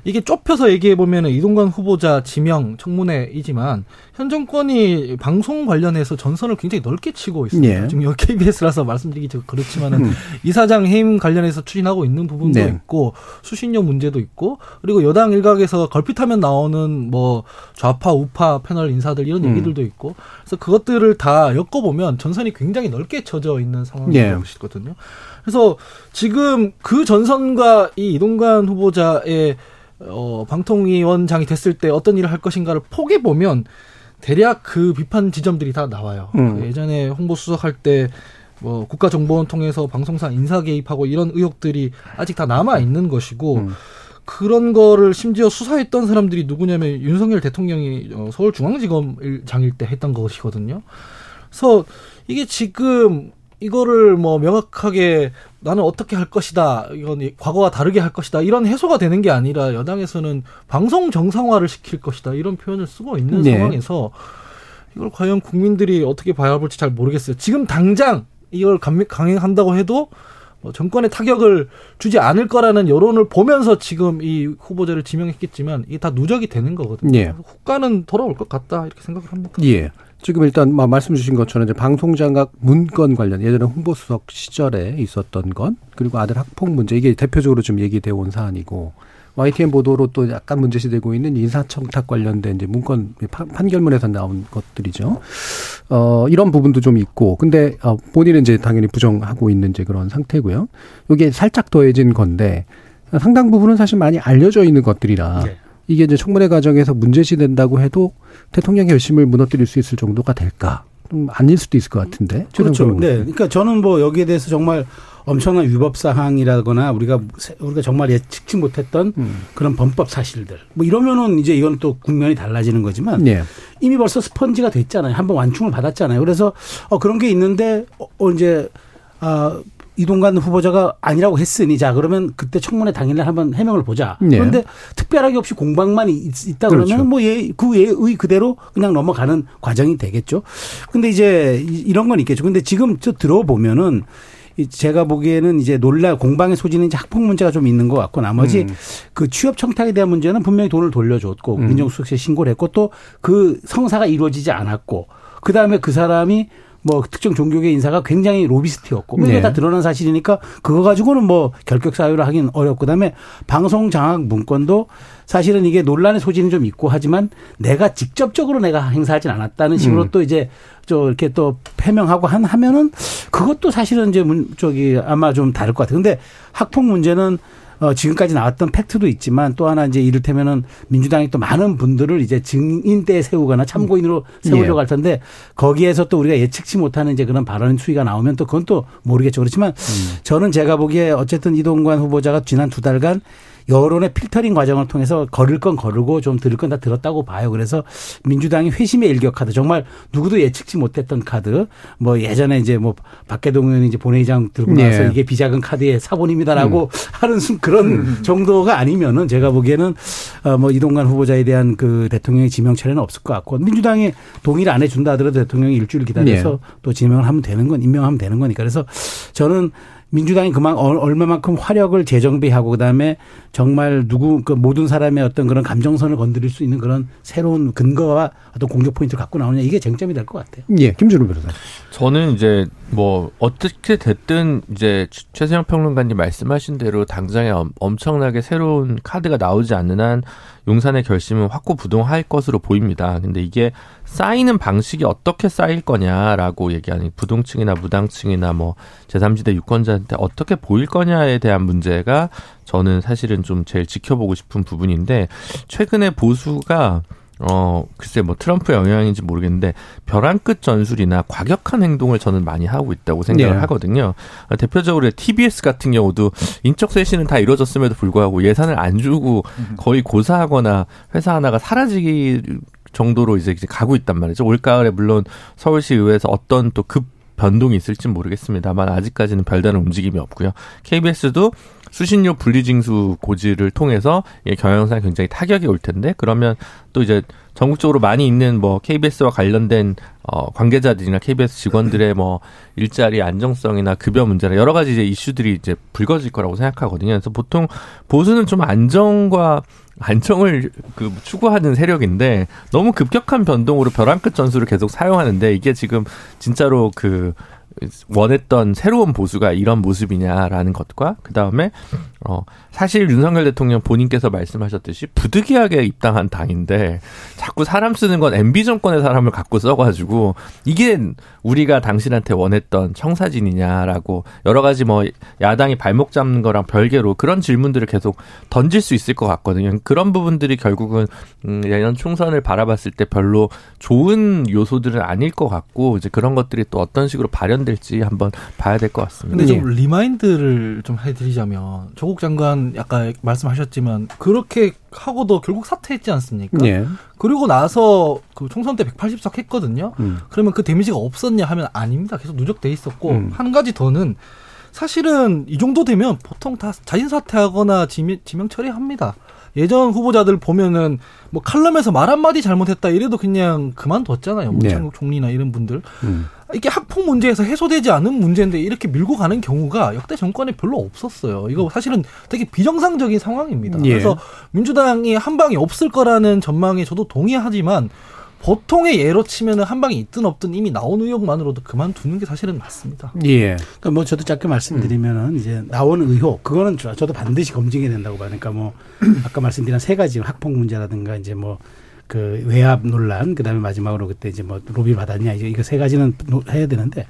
이게 좁혀서 얘기해 보면 이동관 후보자 지명 청문회이지만 현 정권이 방송 관련해서 전선을 굉장히 넓게 치고 있습니다.
예.
지금 여기 KBS라서 말씀드리기 좀 그렇지만은
음.
이사장 해임 관련해서 추진하고 있는 부분도
네.
있고 수신료 문제도 있고 그리고 여당 일각에서 걸핏하면 나오는 뭐 좌파 우파 패널 인사들 이런
음.
얘기들도 있고 그래서 그것들을 다 엮어 보면 전선이 굉장히 넓게 쳐져 있는
예.
상황이거든요. 그래서 지금 그 전선과 이 이동관 후보자의 어, 방통위원장이 됐을 때 어떤 일을 할 것인가를 포개 보면 대략 그 비판 지점들이 다 나와요.
음.
그 예전에 홍보수석 할때 뭐 국가정보원 통해서 방송사 인사 개입하고 이런 의혹들이 아직 다 남아 있는 것이고
음.
그런 거를 심지어 수사했던 사람들이 누구냐면 윤석열 대통령이 어, 서울중앙지검 장일 때 했던 것이거든요. 그래서 이게 지금 이거를 뭐 명확하게 나는 어떻게 할 것이다. 이건 과거와 다르게 할 것이다. 이런 해소가 되는 게 아니라 여당에서는 방송 정상화를 시킬 것이다. 이런 표현을 쓰고 있는
네.
상황에서 이걸 과연 국민들이 어떻게 바라볼지 잘 모르겠어요. 지금 당장 이걸 감- 강행한다고 해도 뭐 정권에 타격을 주지 않을 거라는 여론을 보면서 지금 이 후보자를 지명했겠지만 이게 다 누적이 되는 거거든요.
예.
그래서 국가는 돌아올 것 같다 이렇게 생각을 합니다.
예. 지금 일단 마- 말씀 주신 것처럼 이제 방송장악 문건 관련 예전에 홍보수석 시절에 있었던 건 그리고 아들 학폭 문제 이게 대표적으로 좀 얘기되어 온 사안이고 YTN 보도로 또 약간 문제시되고 있는 인사청탁 관련된 이제 문건 판- 판결문에서 나온 것들이죠. 어 이런 부분도 좀 있고 근데 어 본인은 이제 당연히 부정하고 있는 이제 그런 상태고요. 이게 살짝 더해진 건데 상당 부분은 사실 많이 알려져 있는 것들이라
네.
이게 이제 청문회 과정에서 문제시된다고 해도 대통령 결심을 무너뜨릴 수 있을 정도가 될까? 좀 아닐 수도 있을 것 같은데.
그렇죠. 네. 그러니까 저는 뭐 여기에 대해서 정말 엄청난 위법 사항이라거나 우리가 세- 우리가 정말 예측치 못했던
음.
그런 범법 사실들. 뭐 이러면은 이제 이건 또 국면이 달라지는 거지만
예.
이미 벌써 스펀지가 됐잖아요. 한번 완충을 받았잖아요. 그래서 어 그런 게 있는데 어, 어 이제 아 이동관 후보자가 아니라고 했으니 자 그러면 그때 청문회 당일날 한번 해명을 보자.
네.
그런데 특별하게 없이 공방만 있-
그렇죠.
그러면 뭐예그 예의 그대로 그냥 넘어가는 과정이 되겠죠. 근데 이제 이- 이런 건 있겠죠. 근데 지금 저 들어보면은 이 제가 보기에는 이제 논란 공방의 소지는 이제 학폭 문제가 좀 있는 것 같고 나머지
음.
그 취업 청탁에 대한 문제는 분명히 돈을 돌려줬고
음.
민정수석실에 신고를 했고 또 그 성사가 이루어지지 않았고 그 다음에 그 사람이 뭐 특정 종교계 인사가 굉장히 로비스트였고 뭐 이게
네.
다 드러난 사실이니까 그거 가지고는 뭐 결격 사유를 하긴 어렵고 그다음에 방송 장악 문건도 사실은 이게 논란의 소지는 좀 있고 하지만 내가 직접적으로 내가 행사하진 않았다는 식으로
음.
또 이제 저 이렇게 또 해명하고 한 하면은 그것도 사실은 이제 문 저기 아마 좀 다를 것 같아요. 근데 학폭 문제는 어, 지금까지 나왔던 팩트도 있지만 또 하나 이제 이를테면은 민주당이 또 많은 분들을 이제 증인대에 세우거나 참고인으로 세우려고
예.
할 텐데 거기에서 또 우리가 예측치 못하는 이제 그런 발언 수위가 나오면 또 그건 또 모르겠죠. 그렇지만 저는 제가 보기에 어쨌든 이동관 후보자가 지난 두 달간 여론의 필터링 과정을 통해서 걸을 건 거르고 좀 들을 건 다 들었다고 봐요. 그래서 민주당이 회심의 일격 카드 정말 누구도 예측치 못했던 카드 뭐 예전에 이제 뭐 박계동 의원이 이제 본회의장 들고 나서
예.
이게 비자금 카드의 사본입니다라고 (laughs) 하는 순- 그런 정도가 아니면은 제가 보기에는 어뭐 이동관 후보자에 대한 그 대통령의 지명 차례는 없을 것 같고 민주당이 동의를 안 해준다 하더라도 대통령이 일주일 기다려서 또 지명을 하면 되는 건 임명하면 되는 거니까 그래서 저는 민주당이 그만 어, 얼마만큼 화력을 재정비하고 그다음에 정말 누구 그 모든 사람의 어떤 그런 감정선을 건드릴 수 있는 그런 새로운 근거와 어떤 공격 포인트를 갖고 나오냐 이게 쟁점이 될 것 같아요.
예. 김준호 변호사.
저는 이제 뭐 어떻게 됐든 이제 최- 최세영 평론가님 말씀하신 대로 당장에 엄- 엄청나게 새로운 카드가 나오지 않는 한 용산의 결심은 확고부동할 것으로 보입니다. 근데 이게 쌓이는 방식이 어떻게 쌓일 거냐라고 얘기하는 부동층이나 무당층이나 뭐 제3지대 유권자한테 어떻게 보일 거냐에 대한 문제가 저는 사실은 좀 제일 지켜보고 싶은 부분인데 최근에 보수가 어, 글쎄 뭐 트럼프의 영향인지 모르겠는데 벼랑 끝 전술이나 과격한 행동을 저는 많이 하고 있다고 생각을
네.
하거든요. 어, 대표적으로 TBS 같은 경우도 인적 쇄신은 다 이루어졌음에도 불구하고 예산을 안 주고 거의 고사하거나 회사 하나가 사라지기 정도로 이제 가고 있단 말이죠. 올가을에 물론 서울시 의회에서 어떤 또 급 변동이 있을지 모르겠습니다만 아직까지는 별다른 움직임이 없고요. KBS도 수신료 분리징수 고지를 통해서 이 경영상에 굉장히 타격이 올 텐데 그러면 또 이제 전국적으로 많이 있는 뭐 KBS와 관련된 어 관계자들이나 KBS 직원들의 뭐 일자리 안정성이나 급여 문제나 여러 가지 이제 이슈들이 이제 불거질 거라고 생각하거든요. 그래서 보통 보수는 좀 안정과 안정을 그 추구하는 세력인데 너무 급격한 변동으로 벼랑 끝 전술을 계속 사용하는데 이게 지금 진짜로 그 원했던 새로운 보수가 이런 모습이냐라는 것과 그 다음에 어 사실 윤석열 대통령 본인께서 말씀하셨듯이 부득이하게 입당한 당인데 자꾸 사람 쓰는 건 MB 정권의 사람을 갖고 써가지고 이게 우리가 당신한테 원했던 청사진이냐라고 여러 가지 뭐 야당이 발목 잡는 거랑 별개로 그런 질문들을 계속 던질 수 있을 것 같거든요. 그런 부분들이 결국은 음, 내년 총선을 바라봤을 때 별로 좋은 요소들은 아닐 것 같고 이제 그런 것들이 또 어떤 식으로 발현될지 한번 봐야 될 것 같습니다.
근데
예.
좀 remind를 좀 해드리자면 적어도 조국 장관 아까 말씀하셨지만 그렇게 하고도 결국 사퇴했지 않습니까?
예.
그리고 나서 그 총선 때 180석 했거든요.
음.
그러면 그 damage가 없었냐 하면 아닙니다. 계속 누적돼 있었고
음.
한 가지 더는 사실은 이 정도 되면 보통 다 자진 사퇴하거나 지명, 지명 철회합니다. 예전 후보자들 보면은 뭐 칼럼에서 말 한마디 잘못했다 이래도 그냥 그만뒀잖아요.
네.
문창극 총리나 이런 분들.
음.
이게 학폭 문제에서 해소되지 않은 문제인데 이렇게 밀고 가는 경우가 역대 정권에 별로 없었어요. 이거 사실은 되게 비정상적인 상황입니다.
예.
그래서 민주당이 한 방이 없을 거라는 전망에 저도 동의하지만 보통의 예로 치면은 한 방이 있든 없든 이미 나온 의혹만으로도 그만두는 게 사실은 맞습니다.
예.
그러니까 뭐 저도 짧게 말씀드리면은 이제 나온 의혹 그거는 저- 저도 반드시 검증해야 된다고 봐요. 그러니까 뭐 (clears throat) 아까 말씀드린 세 가지 학폭 문제라든가 이제 뭐 그 외압 논란 그 다음에 마지막으로 그때 이제 뭐 로비 받았냐 이거 세 가지는 노- 해야 되는데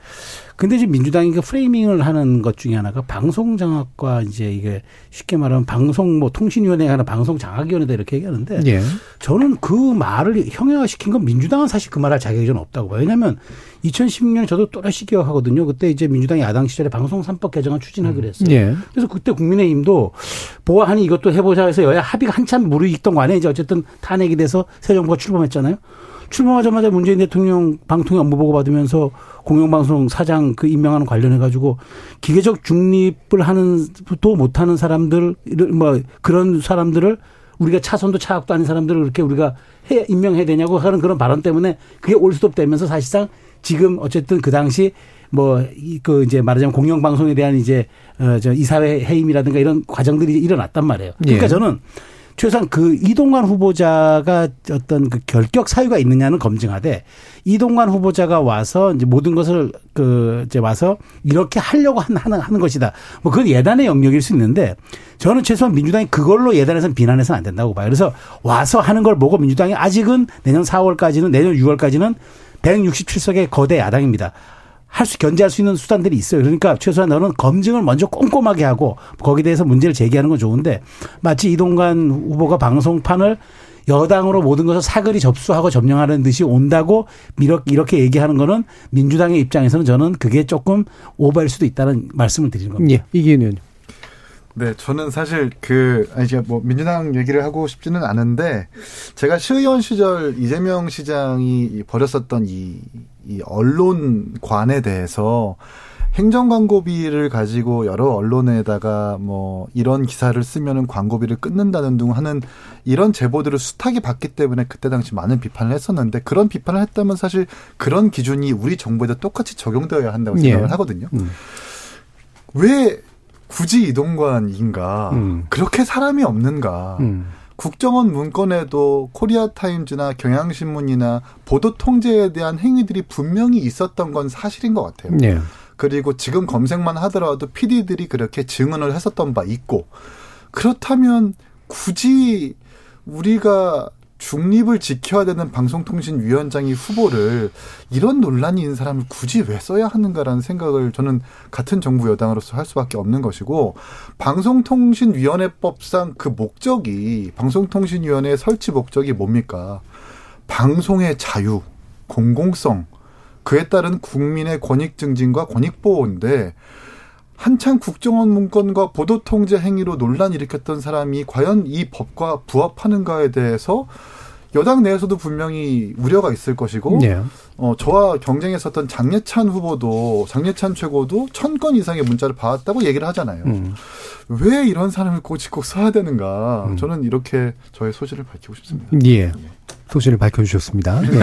근데 지금 민주당이 그 framing을 하는 것 중에 하나가 방송 장악과 이제 이게 쉽게 말하면 방송 뭐 통신위원회가 아니라 방송 장악위원회다 이렇게 얘기하는데
예.
저는 그 말을 형해화시킨 건 민주당은 사실 그 말할 자격이 좀 없다고 봐요. 왜냐하면 2016년에 저도 또다시 기억하거든요. 그때 이제 민주당이 야당 시절에 방송 3법 개정안 추진하기로 했어요.
예.
그래서 그때 국민의힘도 보아하니 이것도 해보자 해서 여야 합의가 한참 무르익던 거 아니에요. 이제 어쨌든 탄핵이 돼서 새 정부가 출범했잖아요. 출범하자마자 문재인 대통령 방통위 업무 보고 받으면서 공영방송 사장 그 임명하는 관련해 가지고 기계적 중립을 하는 또 못하는 사람들 뭐 그런 사람들을 우리가 차선도 차악도 아닌 사람들을 그렇게 우리가 해 임명해야 되냐고 하는 그런 발언 때문에 그게 올스톱 되면서 사실상 지금 어쨌든 그 당시 뭐그 이제 말하자면 공영방송에 대한 이제 어 저 이사회 해임이라든가 이런 과정들이 일어났단 말이에요. 그러니까
예.
저는 최소한 그 이동관 후보자가 어떤 그 결격 사유가 있느냐는 검증하되 이동관 후보자가 와서 이제 모든 것을 그 이제 와서 이렇게 하려고 한- 하는 하는 것이다. 뭐 그건 예단의 영역일 수 있는데 저는 최소한 민주당이 그걸로 예단해서는 비난해서는 안 된다고 봐요. 그래서 와서 하는 걸 보고 민주당이 아직은 내년 4월까지는 내년 6월까지는 167석의 거대 야당입니다. 할 수 견제할 수 있는 수단들이 있어요. 그러니까 최소한 너는 검증을 먼저 꼼꼼하게 하고 거기에 대해서 문제를 제기하는 건 좋은데 마치 이동관 후보가 방송판을 여당으로 모든 것을 사거리 접수하고 점령하는 듯이 온다고 이렇게 얘기하는 거는 민주당의 입장에서는 저는 그게 조금 오버일 수도 있다는 말씀을 드리는 겁니다.
예. 이기현 의원님.
네, 저는 사실 그 아니 제가 뭐 민주당 얘기를 하고 싶지는 않은데 제가 시의원 시절 이재명 시장이 벌였었던 이, 이 언론관에 대해서 행정 광고비를 가지고 여러 언론에다가 뭐 이런 기사를 쓰면은 광고비를 끊는다는 등 하는 이런 제보들을 숱하게 받기 때문에 그때 당시 많은 비판을 했었는데 그런 비판을 했다면 사실 그런 기준이 우리 정부에도 똑같이 적용되어야 한다고 생각을
예.
하거든요.
음.
왜 굳이 이동관인가?
음.
그렇게 사람이 없는가?
음.
국정원 문건에도 코리아 타임즈나 경향신문이나 보도 통제에 대한 행위들이 분명히 있었던 건 사실인 것 같아요.
예.
그리고 지금 검색만 하더라도 PD들이 그렇게 증언을 했었던 바 있고 그렇다면 굳이 우리가 중립을 지켜야 되는 방송통신위원장이 후보를 이런 논란이 있는 사람을 굳이 왜 써야 하는가라는 생각을 저는 같은 정부 여당으로서 할 수밖에 없는 것이고 방송통신위원회법상 그 목적이 방송통신위원회 설치 목적이 뭡니까? 방송의 자유, 공공성, 그에 따른 국민의 권익 증진과 권익 보호인데 한창 국정원 문건과 보도 통제 행위로 논란 일으켰던 사람이 과연 이 법과 부합하는가에 대해서 여당 내에서도 분명히 우려가 있을 것이고
예.
어 저와 경쟁했었던 장례찬 후보도 장례찬 최고도 천 건 이상의 문자를 받았다고 얘기를 하잖아요.
음.
왜 이런 사람을 꼭꼭 써야 되는가?
음.
저는 이렇게 저의 소신을 밝히고 싶습니다.
예. 소신을 밝혀주셨습니다. (laughs) 네.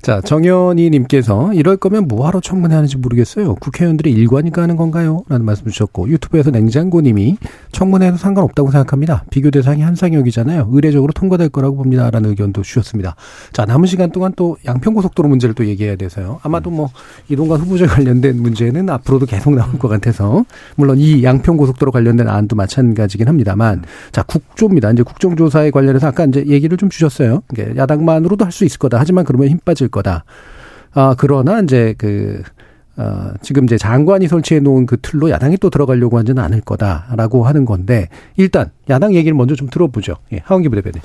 자, 정현희님께서 이럴 거면 뭐하러 청문회 하는지 모르겠어요. 국회의원들의 일과니까 하는 건가요? 라는 말씀 주셨고, 유튜브에서 냉장고님이 청문회에도 상관없다고 생각합니다. 비교 대상이 한상혁이잖아요. 의례적으로 통과될 거라고 봅니다. 라는 의견도 주셨습니다. 자, 남은 시간 동안 또 양평고속도로 문제를 또 얘기해야 돼서요. 아마도 뭐, 이동관 후보자 관련된 문제는 앞으로도 계속 나올 것 같아서, 물론 이 양평고속도로 관련된 안도 마찬가지긴 합니다만, 자, 국조입니다. 이제 국정조사에 관련해서 아까 이제 얘기를 좀 주셨어요. 야당만으로도 할 수 있을 거다. 하지만 그러면 힘 빠질 거다. 아, 그러나 이제 그, 어, 지금 이제 장관이 설치해 놓은 그 틀로 야당이 또 들어가려고 하지는 않을 거다라고 하는 건데, 일단 야당 얘기를 먼저 좀 들어보죠. 예, 하원기 부대변인.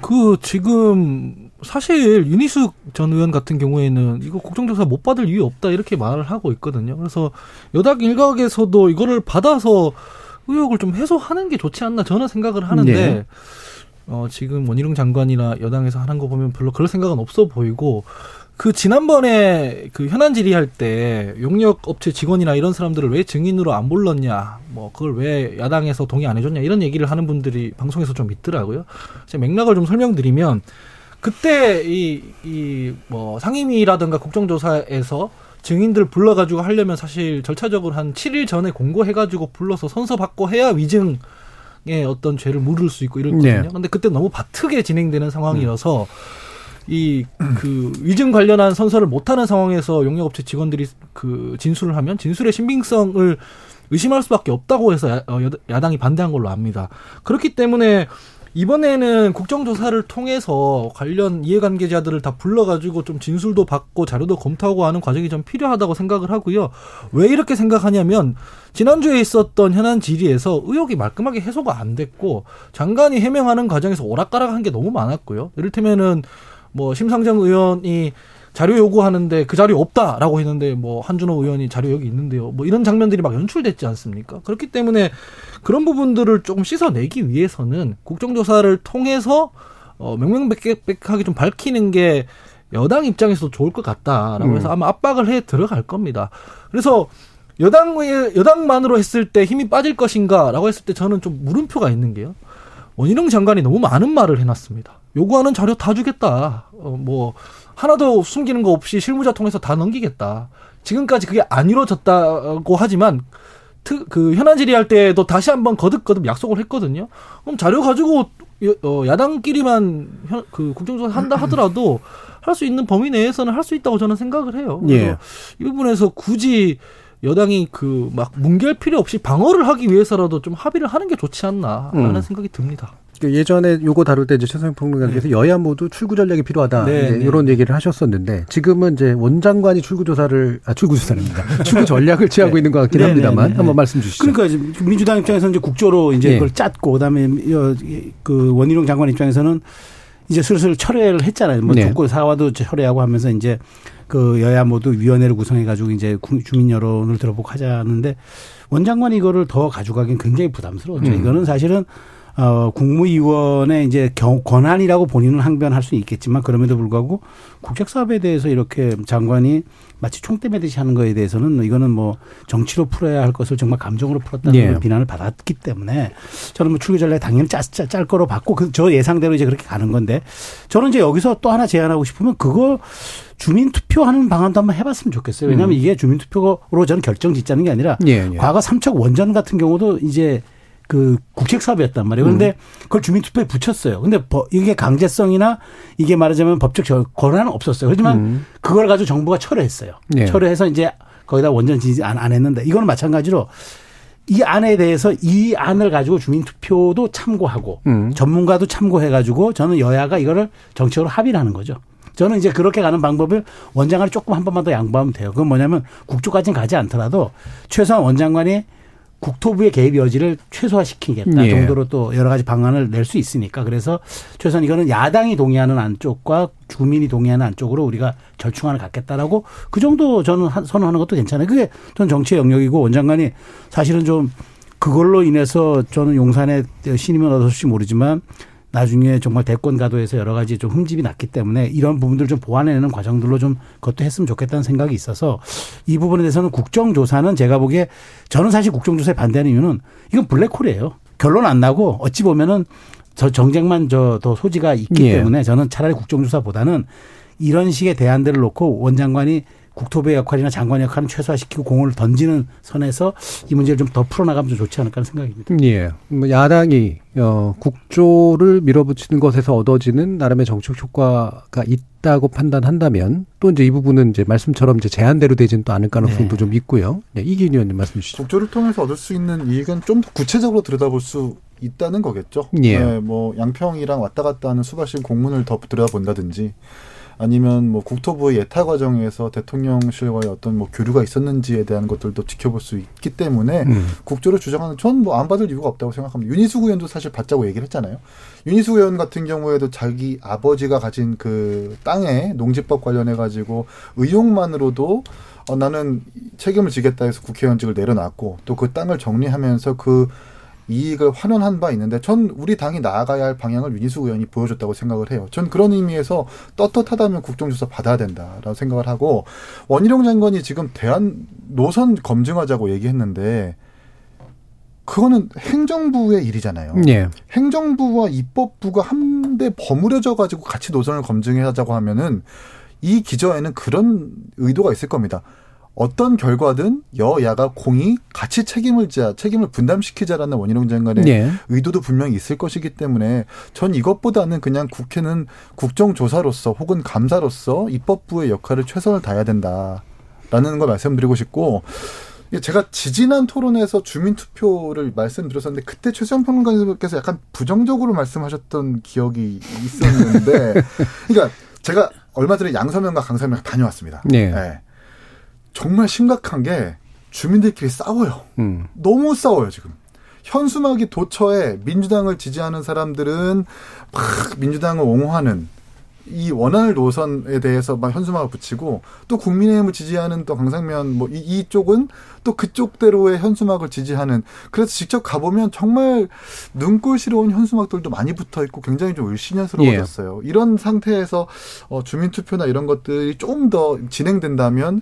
그 지금 사실 윤희숙 전 의원 같은 경우에는 이거 국정조사 못 받을 이유 없다 이렇게 말을 하고 있거든요. 그래서 여당 일각에서도 이거를 받아서 의혹을 좀 해소하는 게 좋지 않나 저는 생각을 하는데
네.
어, 지금 원희룡 장관이나 여당에서 하는 거 보면 별로 그럴 생각은 없어 보이고 그 지난번에 그 현안 질의할 때 용역 업체 직원이나 이런 사람들을 왜 증인으로 안 불렀냐, 뭐 그걸 왜 야당에서 동의 안 해줬냐 이런 얘기를 하는 분들이 방송에서 좀 있더라고요. 제가 맥락을 좀 설명드리면 그때 이 이 뭐 상임위라든가 국정조사에서 증인들 불러가지고 하려면 사실 절차적으로 한 7일 전에 공고해가지고 불러서 선서 받고 해야 위증 의 어떤 죄를 물을 수 있고 이렇거든요.
네.
근데 그때 너무 바트게 진행되는 상황이어서 이그 위증 관련한 선서를 못하는 상황에서 용역업체 직원들이 그 진술을 하면 진술의 신빙성을 의심할 수밖에 없다고 해서 야, 어, 여- 야당이 반대한 걸로 압니다. 그렇기 때문에 이번에는 국정조사를 통해서 관련 이해관계자들을 다 불러가지고 좀 진술도 받고 자료도 검토하고 하는 과정이 좀 필요하다고 생각을 하고요. 왜 이렇게 생각하냐면 지난주에 있었던 현안 질의에서 의혹이 말끔하게 해소가 안 됐고 장관이 해명하는 과정에서 오락가락한 게 너무 많았고요. 이를테면은 뭐 심상정 의원이 자료 요구하는데 그 자료 없다라고 했는데 뭐 한준호 의원이 자료 여기 있는데요. 뭐 이런 장면들이 막 연출됐지 않습니까? 그렇기 때문에 그런 부분들을 조금 씻어내기 위해서는 국정조사를 통해서 어 명명백백하게 좀 밝히는 게 여당 입장에서도 좋을 것 같다라고 해서 아마 압박을 해 들어갈 겁니다. 그래서 여당의 여당만으로 했을 때 힘이 빠질 것인가라고 했을 때 저는 좀 물음표가 있는 게요. 원희룡 장관이 너무 많은 말을 해놨습니다. 요구하는 자료 다 주겠다. 어, 뭐 하나도 숨기는 거 없이 실무자 통해서 다 넘기겠다. 지금까지 그게 안 이루어졌다고 하지만 트, 그 현안 질의할 때도 다시 한번 거듭거듭 약속을 했거든요. 그럼 자료 가지고 여- 어, 야당끼리만 현- 그 국정조사 한다 하더라도 할 수 있는 범위 내에서는 할 수 있다고 저는 생각을 해요. 그래서
예.
이 부분에서 굳이 여당이 그 막 뭉갤 필요 없이 방어를 하기 위해서라도 좀 합의를 하는 게 좋지 않나라는
음.
생각이 듭니다.
그 예전에 요거 다룰 때 이제 최성현 평론가께서 여야 모두 출구 전략이 필요하다
네,
이제
네.
이런 얘기를 하셨었는데 지금은 이제 원장관이 출구 조사를 아 출구 조사입니다. (laughs) 출구 전략을 취하고 있는 것 같긴
네,
합니다만
네, 네.
한번 말씀 주시죠.
그러니까 지금 민주당 입장에서는 이제 국조로 이제
예.
그걸 짰고 그다음에 여- 그 원희룡 장관 입장에서는 이제 슬슬 철회를 했잖아요. 뭐
네.
족구 사화도 철회하고 하면서 이제 그 여야 모두 위원회를 구성해 가지고 이제 구- 주민 여론을 들어보고 하자는데 원장관이 이거를 더 가져가긴 굉장히 부담스러웠죠.
음.
이거는 사실은 어 국무위원의 이제 경, 권한이라고 본인은 항변할 수 있겠지만 그럼에도 불구하고 국책 사업에 대해서 이렇게 장관이 마치 총대 매듯이 하는 거에 대해서는 이거는 뭐 정치로 풀어야 할 것을 정말 감정으로 풀었다는
예.
걸 비난을 받았기 때문에 저는 뭐 출구 전략 당연히 짤, 짤, 짤 거로 봤고 그 저 예상대로 이제 그렇게 가는 건데 저는 이제 여기서 또 하나 제안하고 싶으면 그거 주민 투표하는 방안도 한번 해봤으면 좋겠어요. 왜냐하면 이게 주민 투표로 저는 결정 짓자는 게 아니라
예, 예.
과거 삼척 원전 같은 경우도 이제 그 국책 사업이었단 말이에요. 그런데
음.
그걸 주민투표에 붙였어요. 근데 버- 이게 강제성이나 이게 말하자면 법적 저- 권한은 없었어요. 하지만
음.
그걸 가지고 정부가 철회했어요.
예.
철회해서 이제 거기다 원전 지지 안, 안 했는데 이거는 마찬가지로 이 안에 대해서 이 안을 가지고 주민투표도 참고하고
음.
전문가도 참고해가지고 저는 여야가 이거를 정책으로 합의를 하는 거죠. 저는 이제 그렇게 가는 방법을 원장관이 조금 한 번만 더 양보하면 돼요. 그건 뭐냐면 국조까지는 가지 않더라도 최소한 원장관이 국토부의 개입 여지를 최소화시키겠다
예.
정도로 또 여러 가지 방안을 낼 수 있으니까 그래서 최소한 이거는 야당이 동의하는 안쪽과 주민이 동의하는 안쪽으로 우리가 절충안을 갖겠다라고 그 정도 저는 한- 선언하는 것도 괜찮아요. 그게 전 정치의 영역이고 원장관이 사실은 좀 그걸로 인해서 저는 용산에 신임을 얻었을지 모르지만 나중에 정말 대권 가도에서 여러 가지 좀 흠집이 났기 때문에 이런 부분들을 좀 보완해내는 과정들로 좀 그것도 했으면 좋겠다는 생각이 있어서 이 부분에 대해서는 국정조사는 제가 보기에 저는 사실 국정조사에 반대하는 이유는 이건 블랙홀이에요. 결론 안 나고 어찌 보면은 저 정쟁만 저 더 소지가 있기
예.
때문에 저는 차라리 국정조사보다는 이런 식의 대안들을 놓고 원 장관이 국토부의 역할이나 장관의 역할은 최소화시키고 공을 던지는 선에서 이 문제를 좀 더 풀어나가면 좀 좋지 않을까 하는 생각입니다.
예. 뭐 야당이 어 국조를 밀어붙이는 것에서 얻어지는 나름의 정책 효과가 있다고 판단한다면 또 이제 이 부분은 이제 말씀처럼 이제 제한대로 되지는 또 않을 가능성도
네.
좀 있고요. 네, 이기인 의원님 말씀 주시죠.
국조를 통해서 얻을 수 있는 이익은 좀더 구체적으로 들여다볼 수 있다는 거겠죠.
예.
네, 뭐 양평이랑 왔다 갔다 하는 수바신 공문을 더 들여다본다든지 아니면 뭐 국토부의 예타 과정에서 대통령실과의 어떤 뭐 교류가 있었는지에 대한 것들도 지켜볼 수 있기 때문에
음.
국조를 주장하는 전 뭐 안 받을 이유가 없다고 생각합니다. 윤희숙 의원도 사실 받자고 얘기를 했잖아요. 윤희숙 의원 같은 경우에도 자기 아버지가 가진 그 땅에 농지법 관련해 가지고 의혹만으로도 어, 나는 책임을 지겠다 해서 국회의원직을 내려놨고 또 그 땅을 정리하면서 그 이익을 환원한 바 있는데 전 우리 당이 나아가야 할 방향을 윤희숙 의원이 보여줬다고 생각을 해요. 전 그런 의미에서 떳떳하다면 국정조사 받아야 된다라고 생각을 하고 원희룡 장관이 지금 대한 노선 검증하자고 얘기했는데 그거는 행정부의 일이잖아요.
예.
행정부와 입법부가 한데 버무려져 가지고 같이 노선을 검증하자고 하면은 이 기저에는 그런 의도가 있을 겁니다. 어떤 결과든 여야가 공이 같이 책임을 자, 책임을 분담시키자라는 원희룡 장관의
예.
의도도 분명히 있을 것이기 때문에 전 이것보다는 그냥 국회는 국정조사로서 혹은 감사로서 입법부의 역할을 최선을 다해야 된다라는 걸 말씀드리고 싶고 제가 지지난 토론에서 주민투표를 말씀드렸었는데 그때 최수영 평론가님께서 약간 부정적으로 말씀하셨던 기억이 있었는데 (laughs) 그러니까 제가 얼마 전에 양서면과 강서면 다녀왔습니다.
네.
네. 정말 심각한 게 주민들끼리 싸워요.
음.
너무 싸워요 지금. 현수막이 도처에 민주당을 지지하는 사람들은 막 민주당을 옹호하는 이 원활 노선에 대해서 막 현수막을 붙이고 또 국민의힘을 지지하는 또 강상면 뭐 이, 이쪽은 또 그쪽대로의 현수막을 지지하는 그래서 직접 가보면 정말 눈꼴시러운 현수막들도 많이 붙어 있고 굉장히 좀 을씨년스러워졌어요. 이런 상태에서 어, 주민투표나 이런 것들이 좀 더 진행된다면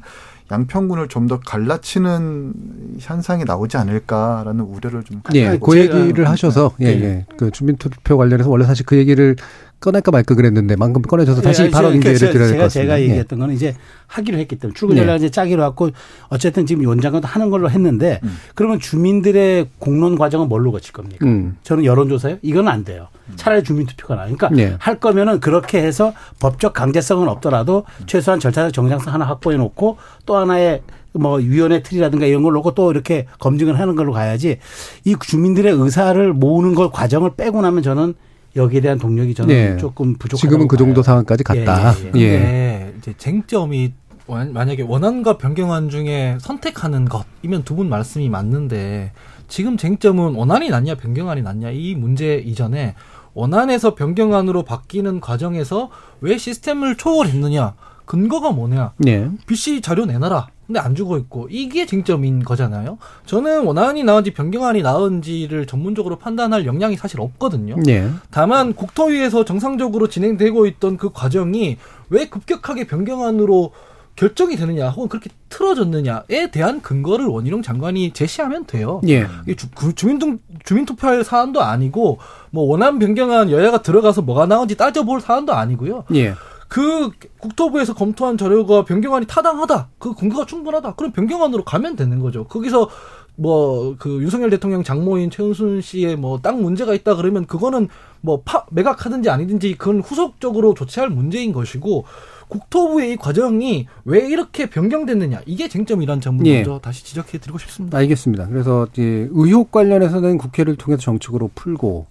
양평군을 좀 더 갈라치는 현상이 나오지 않을까라는 우려를 좀
예, 그 얘기를 하셔서 예,
네.
예. 그 주민투표 관련해서 원래 사실 그 얘기를 꺼낼까 말까 그랬는데 방금 꺼내셔서 다시
예,
바로
제가-
기회를
제가-
드려야 될 것 같습니다.
제가
예.
얘기했던 거는 이제 하기로 했기 때문에 출근
네.
전략 이제 짜기로 했고 어쨌든 지금 원장관도 하는 걸로 했는데
음.
그러면 주민들의 공론 과정은 뭘로 거칠 겁니까?
음.
저는 여론조사요? 이건 안 돼요. 차라리 주민투표가 나요. 그러니까
네.
할 거면은 그렇게 해서 법적 강제성은 없더라도 최소한 절차적 정당성 하나 확보해 놓고 또 하나의 뭐 위원회 틀이라든가 이런 걸 놓고 또 이렇게 검증을 하는 걸로 가야지 이 주민들의 의사를 모으는 걸 과정을 빼고 나면 저는 여기에 대한 동력이 저는
네.
조금 부족하다고
지금은 그 정도
봐요.
상황까지 갔다.
예, 예,
예.
근데 이제 쟁점이 원- 만약에 원안과 변경안 중에 선택하는 것이면 두 분 말씀이 맞는데 지금 쟁점은 원안이 낫냐 변경안이 낫냐 이 문제 이전에 원안에서 변경안으로 바뀌는 과정에서 왜 시스템을 초월했느냐 근거가 뭐냐
예.
BC 자료 내놔라. 근데 안 주고 있고 이게 쟁점인 거잖아요. 저는 원안이 나은지 변경안이 나은지를 전문적으로 판단할 역량이 사실 없거든요.
예.
다만 국토위에서 정상적으로 진행되고 있던 그 과정이 왜 급격하게 변경안으로 결정이 되느냐 혹은 그렇게 틀어졌느냐에 대한 근거를 원희룡 장관이 제시하면 돼요.
예.
주, 그 주민등 주민 투표할 사안도 아니고 뭐 원안 변경안 여야가 들어가서 뭐가 나온지 따져볼 사안도 아니고요.
예.
그 국토부에서 검토한 자료가 변경안이 타당하다. 그 근거가 충분하다. 그럼 변경안으로 가면 되는 거죠. 거기서 뭐 그 윤석열 대통령 장모인 최은순 씨의 뭐 땅 문제가 있다 그러면 그거는 뭐 파, 매각하든지 아니든지 그건 후속적으로 조치할 문제인 것이고 국토부의 이 과정이 왜 이렇게 변경됐느냐 이게 쟁점이란 점을
예.
먼저 다시 지적해 드리고 싶습니다.
알겠습니다. 그래서 이제 의혹 관련해서는 국회를 통해서 정책으로 풀고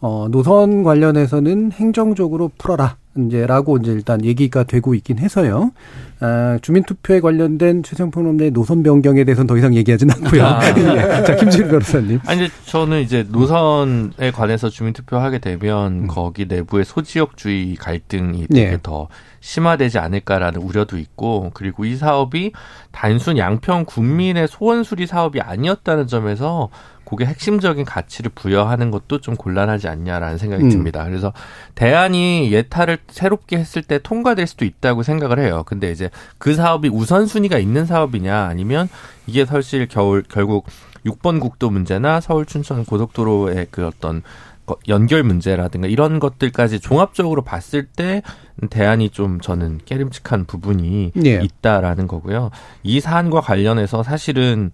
어, 노선 관련해서는 행정적으로 풀어라. 이제라고 이제 일단 얘기가 되고 있긴 해서요. 아, 주민투표에 관련된 최성 평론가의 노선 변경에 대해서는 더 이상 얘기하지는 않고요.
아. (laughs)
예. 자, 김지일 변호사님.
아니 이제 저는 이제 노선에 관해서 주민투표 하게 되면
음.
거기 내부의 소지역주의 갈등이 되게
네.
더 심화되지 않을까라는 우려도 있고 그리고 이 사업이 단순 양평 군민의 소원 수리 사업이 아니었다는 점에서 그게 핵심적인 가치를 부여하는 것도 좀 곤란하지 않냐라는 생각이
음.
듭니다. 그래서 대안이 예타를 새롭게 했을 때 통과될 수도 있다고 생각을 해요. 근데 이제 그 사업이 우선순위가 있는 사업이냐 아니면 이게 사실 겨울 결국 6번 국도 문제나 서울 춘천 고속도로의 그 어떤 거- 연결 문제라든가 이런 것들까지 종합적으로 봤을 때 대안이 좀 저는 깨름칙한 부분이
예.
있다라는 거고요. 이 사안과 관련해서 사실은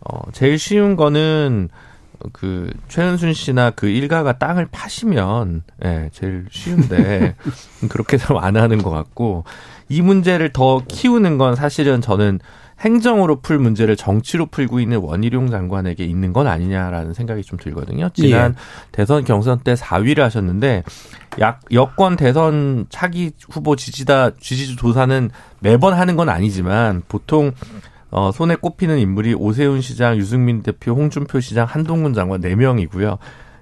어 제일 쉬운 거는 그 최은순 씨나 그 일가가 땅을 파시면 예 제일 쉬운데 (laughs) 그렇게 좀안 하는 것 같고 이 문제를 더 키우는 건 사실은 저는 행정으로 풀 문제를 정치로 풀고 있는 원희룡 장관에게 있는 건 아니냐라는 생각이 좀 들거든요. 지난 예. 대선 경선 때 4위를 하셨는데 약 여권 대선 차기 후보 지지다 지지주 조사는 매번 하는 건 아니지만 보통 어, 손에 꼽히는 인물이 오세훈 시장, 유승민 대표, 홍준표 시장, 한동훈 장관 4명이고요.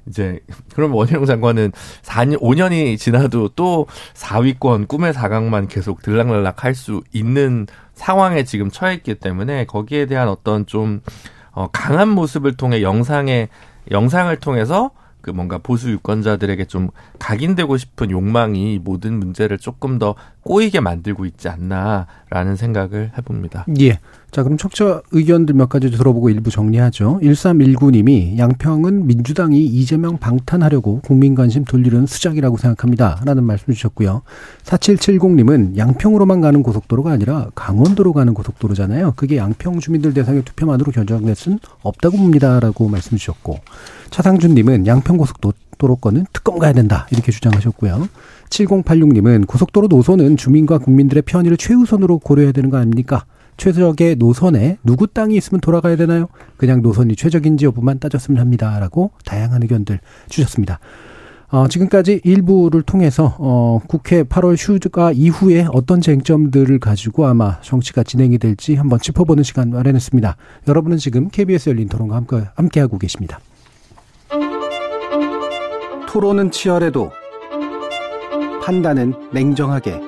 이제 (laughs) 그럼 원희룡 장관은 4년 5년이 지나도 또 4위권 꿈의 4강만 계속 들락날락 할 수 있는 상황에 지금 처해 있기 때문에 거기에 대한 어떤 좀 어, 강한 모습을 통해 영상에 영상을 통해서 그 뭔가 보수 유권자들에게 좀 각인되고 싶은 욕망이 모든 문제를 조금 더 꼬이게 만들고 있지 않나라는 생각을 해봅니다.
예. 자, 그럼 척자 의견들 몇 가지 들어보고 일부 정리하죠. 1319님이 양평은 민주당이 이재명 방탄하려고 국민 관심 돌리는 수작이라고 생각합니다. 라는 말씀 주셨고요. 4770님은 양평으로만 가는 고속도로가 아니라 강원도로 가는 고속도로잖아요. 그게 양평 주민들 대상의 투표만으로 결정될 수는 없다고 봅니다. 라고 말씀 주셨고. 차상준님은 양평 고속도로권은 특검 가야 된다. 이렇게 주장하셨고요. 7086님은 고속도로 노선은 주민과 국민들의 편의를 최우선으로 고려해야 되는 거 아닙니까? 최적의 노선에 누구 땅이 있으면 돌아가야 되나요? 그냥 노선이 최적인지 여부만 따졌으면 합니다. 라고 다양한 의견들 주셨습니다. 어, 지금까지 일부를 통해서 어, 국회 8월 휴가 이후에 어떤 쟁점들을 가지고 아마 정치가 진행이 될지 한번 짚어보는 시간 마련했습니다. 여러분은 지금 KBS 열린 토론과 함께, 함께하고 계십니다. 토론은 치열해도 판단은 냉정하게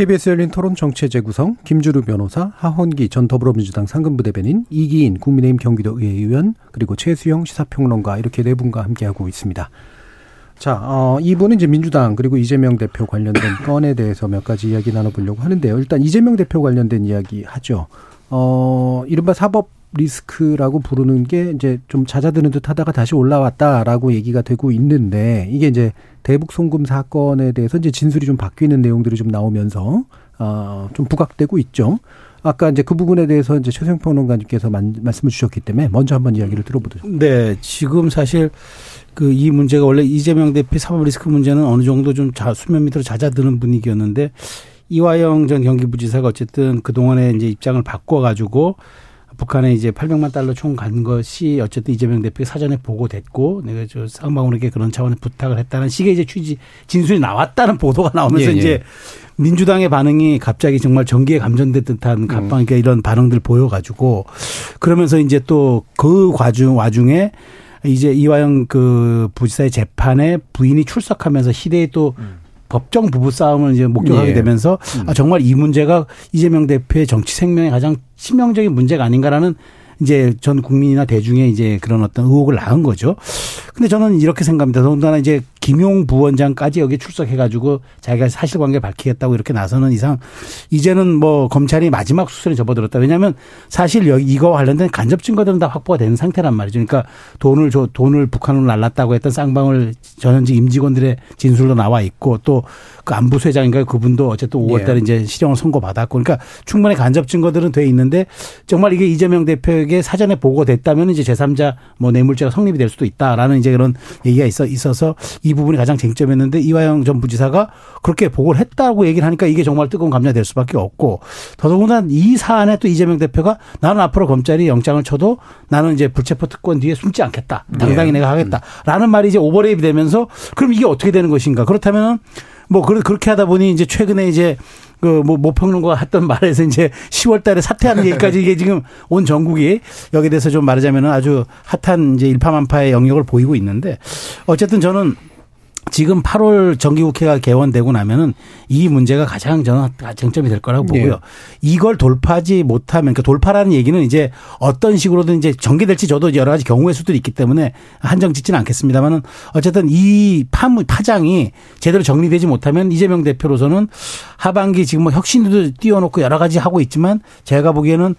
KBS 열린 토론 정체 재구성 김주루 변호사, 하헌기 전 더불어민주당 상근부 대변인, 이기인 국민의힘 경기도 의회의원 그리고 최수영 시사평론가 이렇게 네 분과 함께하고 있습니다. 자, 어, 이분은 이제 민주당 그리고 이재명 대표 관련된 (laughs) 건에 대해서 몇 가지 이야기 나눠보려고 하는데요. 일단 이재명 대표 관련된 이야기 하죠. 어, 이른바 사법 리스크라고 부르는 게 이제 좀 잦아드는 듯 하다가 다시 올라왔다라고 얘기가 되고 있는데 이게 이제 대북 송금 사건에 대해서 이제 진술이 좀 바뀌는 내용들이 좀 나오면서 어좀 부각되고 있죠. 아까 이제 그 부분에 대해서 이제 최생 평론가님께서 말씀을 주셨기 때문에 먼저 한번 이야기를 들어보죠.
네, 지금 사실 그 이 문제가 원래 이재명 대표 사법 리스크 문제는 어느 정도 좀 자, 수면 밑으로 잦아드는 분위기였는데 이화영 전 경기부지사가 어쨌든 그 동안에 이제 입장을 바꿔가지고 북한에 이제 800만 달러 총 간 것이 어쨌든 이재명 대표 사전에 보고됐고 내가 저 쌍방울에게 그런 차원의 부탁을 했다는 식의 이제 취지 진술이 나왔다는 보도가 나오면서 예, 예. 이제 민주당의 반응이 갑자기 정말 전기에 감전된 듯한 갑방 음. 이런 반응들 보여가지고 그러면서 이제 또 그 과중 와중에 이제 이화영 그 부지사의 재판에 부인이 출석하면서 시대에 또 음. 법정 부부 싸움을 이제 목격하게 예. 되면서 음. 아 정말 이 문제가 이재명 대표의 정치 생명에 가장 치명적인 문제가 아닌가라는 이제 전 국민이나 대중의 이제 그런 어떤 의혹을 낳은 거죠. 근데 저는 이렇게 생각합니다. 더군다나 이제 김용 부원장까지 여기 출석해가지고 자기가 사실관계 밝히겠다고 이렇게 나서는 이상 이제는 뭐 검찰이 마지막 수술에 접어들었다. 왜냐하면 사실 여기 이거 관련된 간접 증거들은 다 확보가 된 상태란 말이죠. 그러니까 돈을 줘 돈을 북한으로 날랐다고 했던 쌍방울 전현직 임직원들의 진술도 나와 있고 또 그 안부수회장인가요? 그분도 어쨌든 5월달에 예. 이제 실형을 선고받았고 그러니까 충분히 간접 증거들은 돼 있는데 정말 이게 이재명 대표에게 사전에 보고됐다면 이제 제3자 뭐 뇌물죄가 성립이 될 수도 있다라는 이제 그런 얘기가 있어 있어서 이 부분이 가장 쟁점이었는데 이화영 전 부지사가 그렇게 보고를 했다고 얘기를 하니까 이게 정말 뜨거운 감정이 될 수밖에 없고 더더군다나 이 사안에 또 이재명 대표가 나는 앞으로 검찰이 영장을 쳐도 나는 이제 불체포 특권 뒤에 숨지 않겠다. 당당히 네. 내가 하겠다라는 말이 이제 오버레이브 되면서 그럼 이게 어떻게 되는 것인가? 그렇다면은 뭐 그렇게 하다 보니 이제 최근에 이제 그뭐 모평론가 했던 말에서 이제 10월 달에 사퇴하는 얘기까지 이게 지금 온 전국이 여기에 대해서 좀 말하자면 아주 핫한 이제 일파만파의 영역을 보이고 있는데 어쨌든 저는 지금 8월 정기국회가 개원되고 나면은 이 문제가 가장 저는 쟁점이 될 거라고 네. 보고요. 네. 이걸 돌파하지 못하면 그 돌파라는 얘기는 이제 어떤 식으로든 이제 전개될지 저도 여러 가지 경우의 수들이 있기 때문에 한정 짓지는 않겠습니다만은 어쨌든 이 파무 파장이 제대로 정리되지 못하면 이재명 대표로서는 하반기 지금 뭐 혁신도 띄워놓고 여러 가지 하고 있지만 제가 보기에는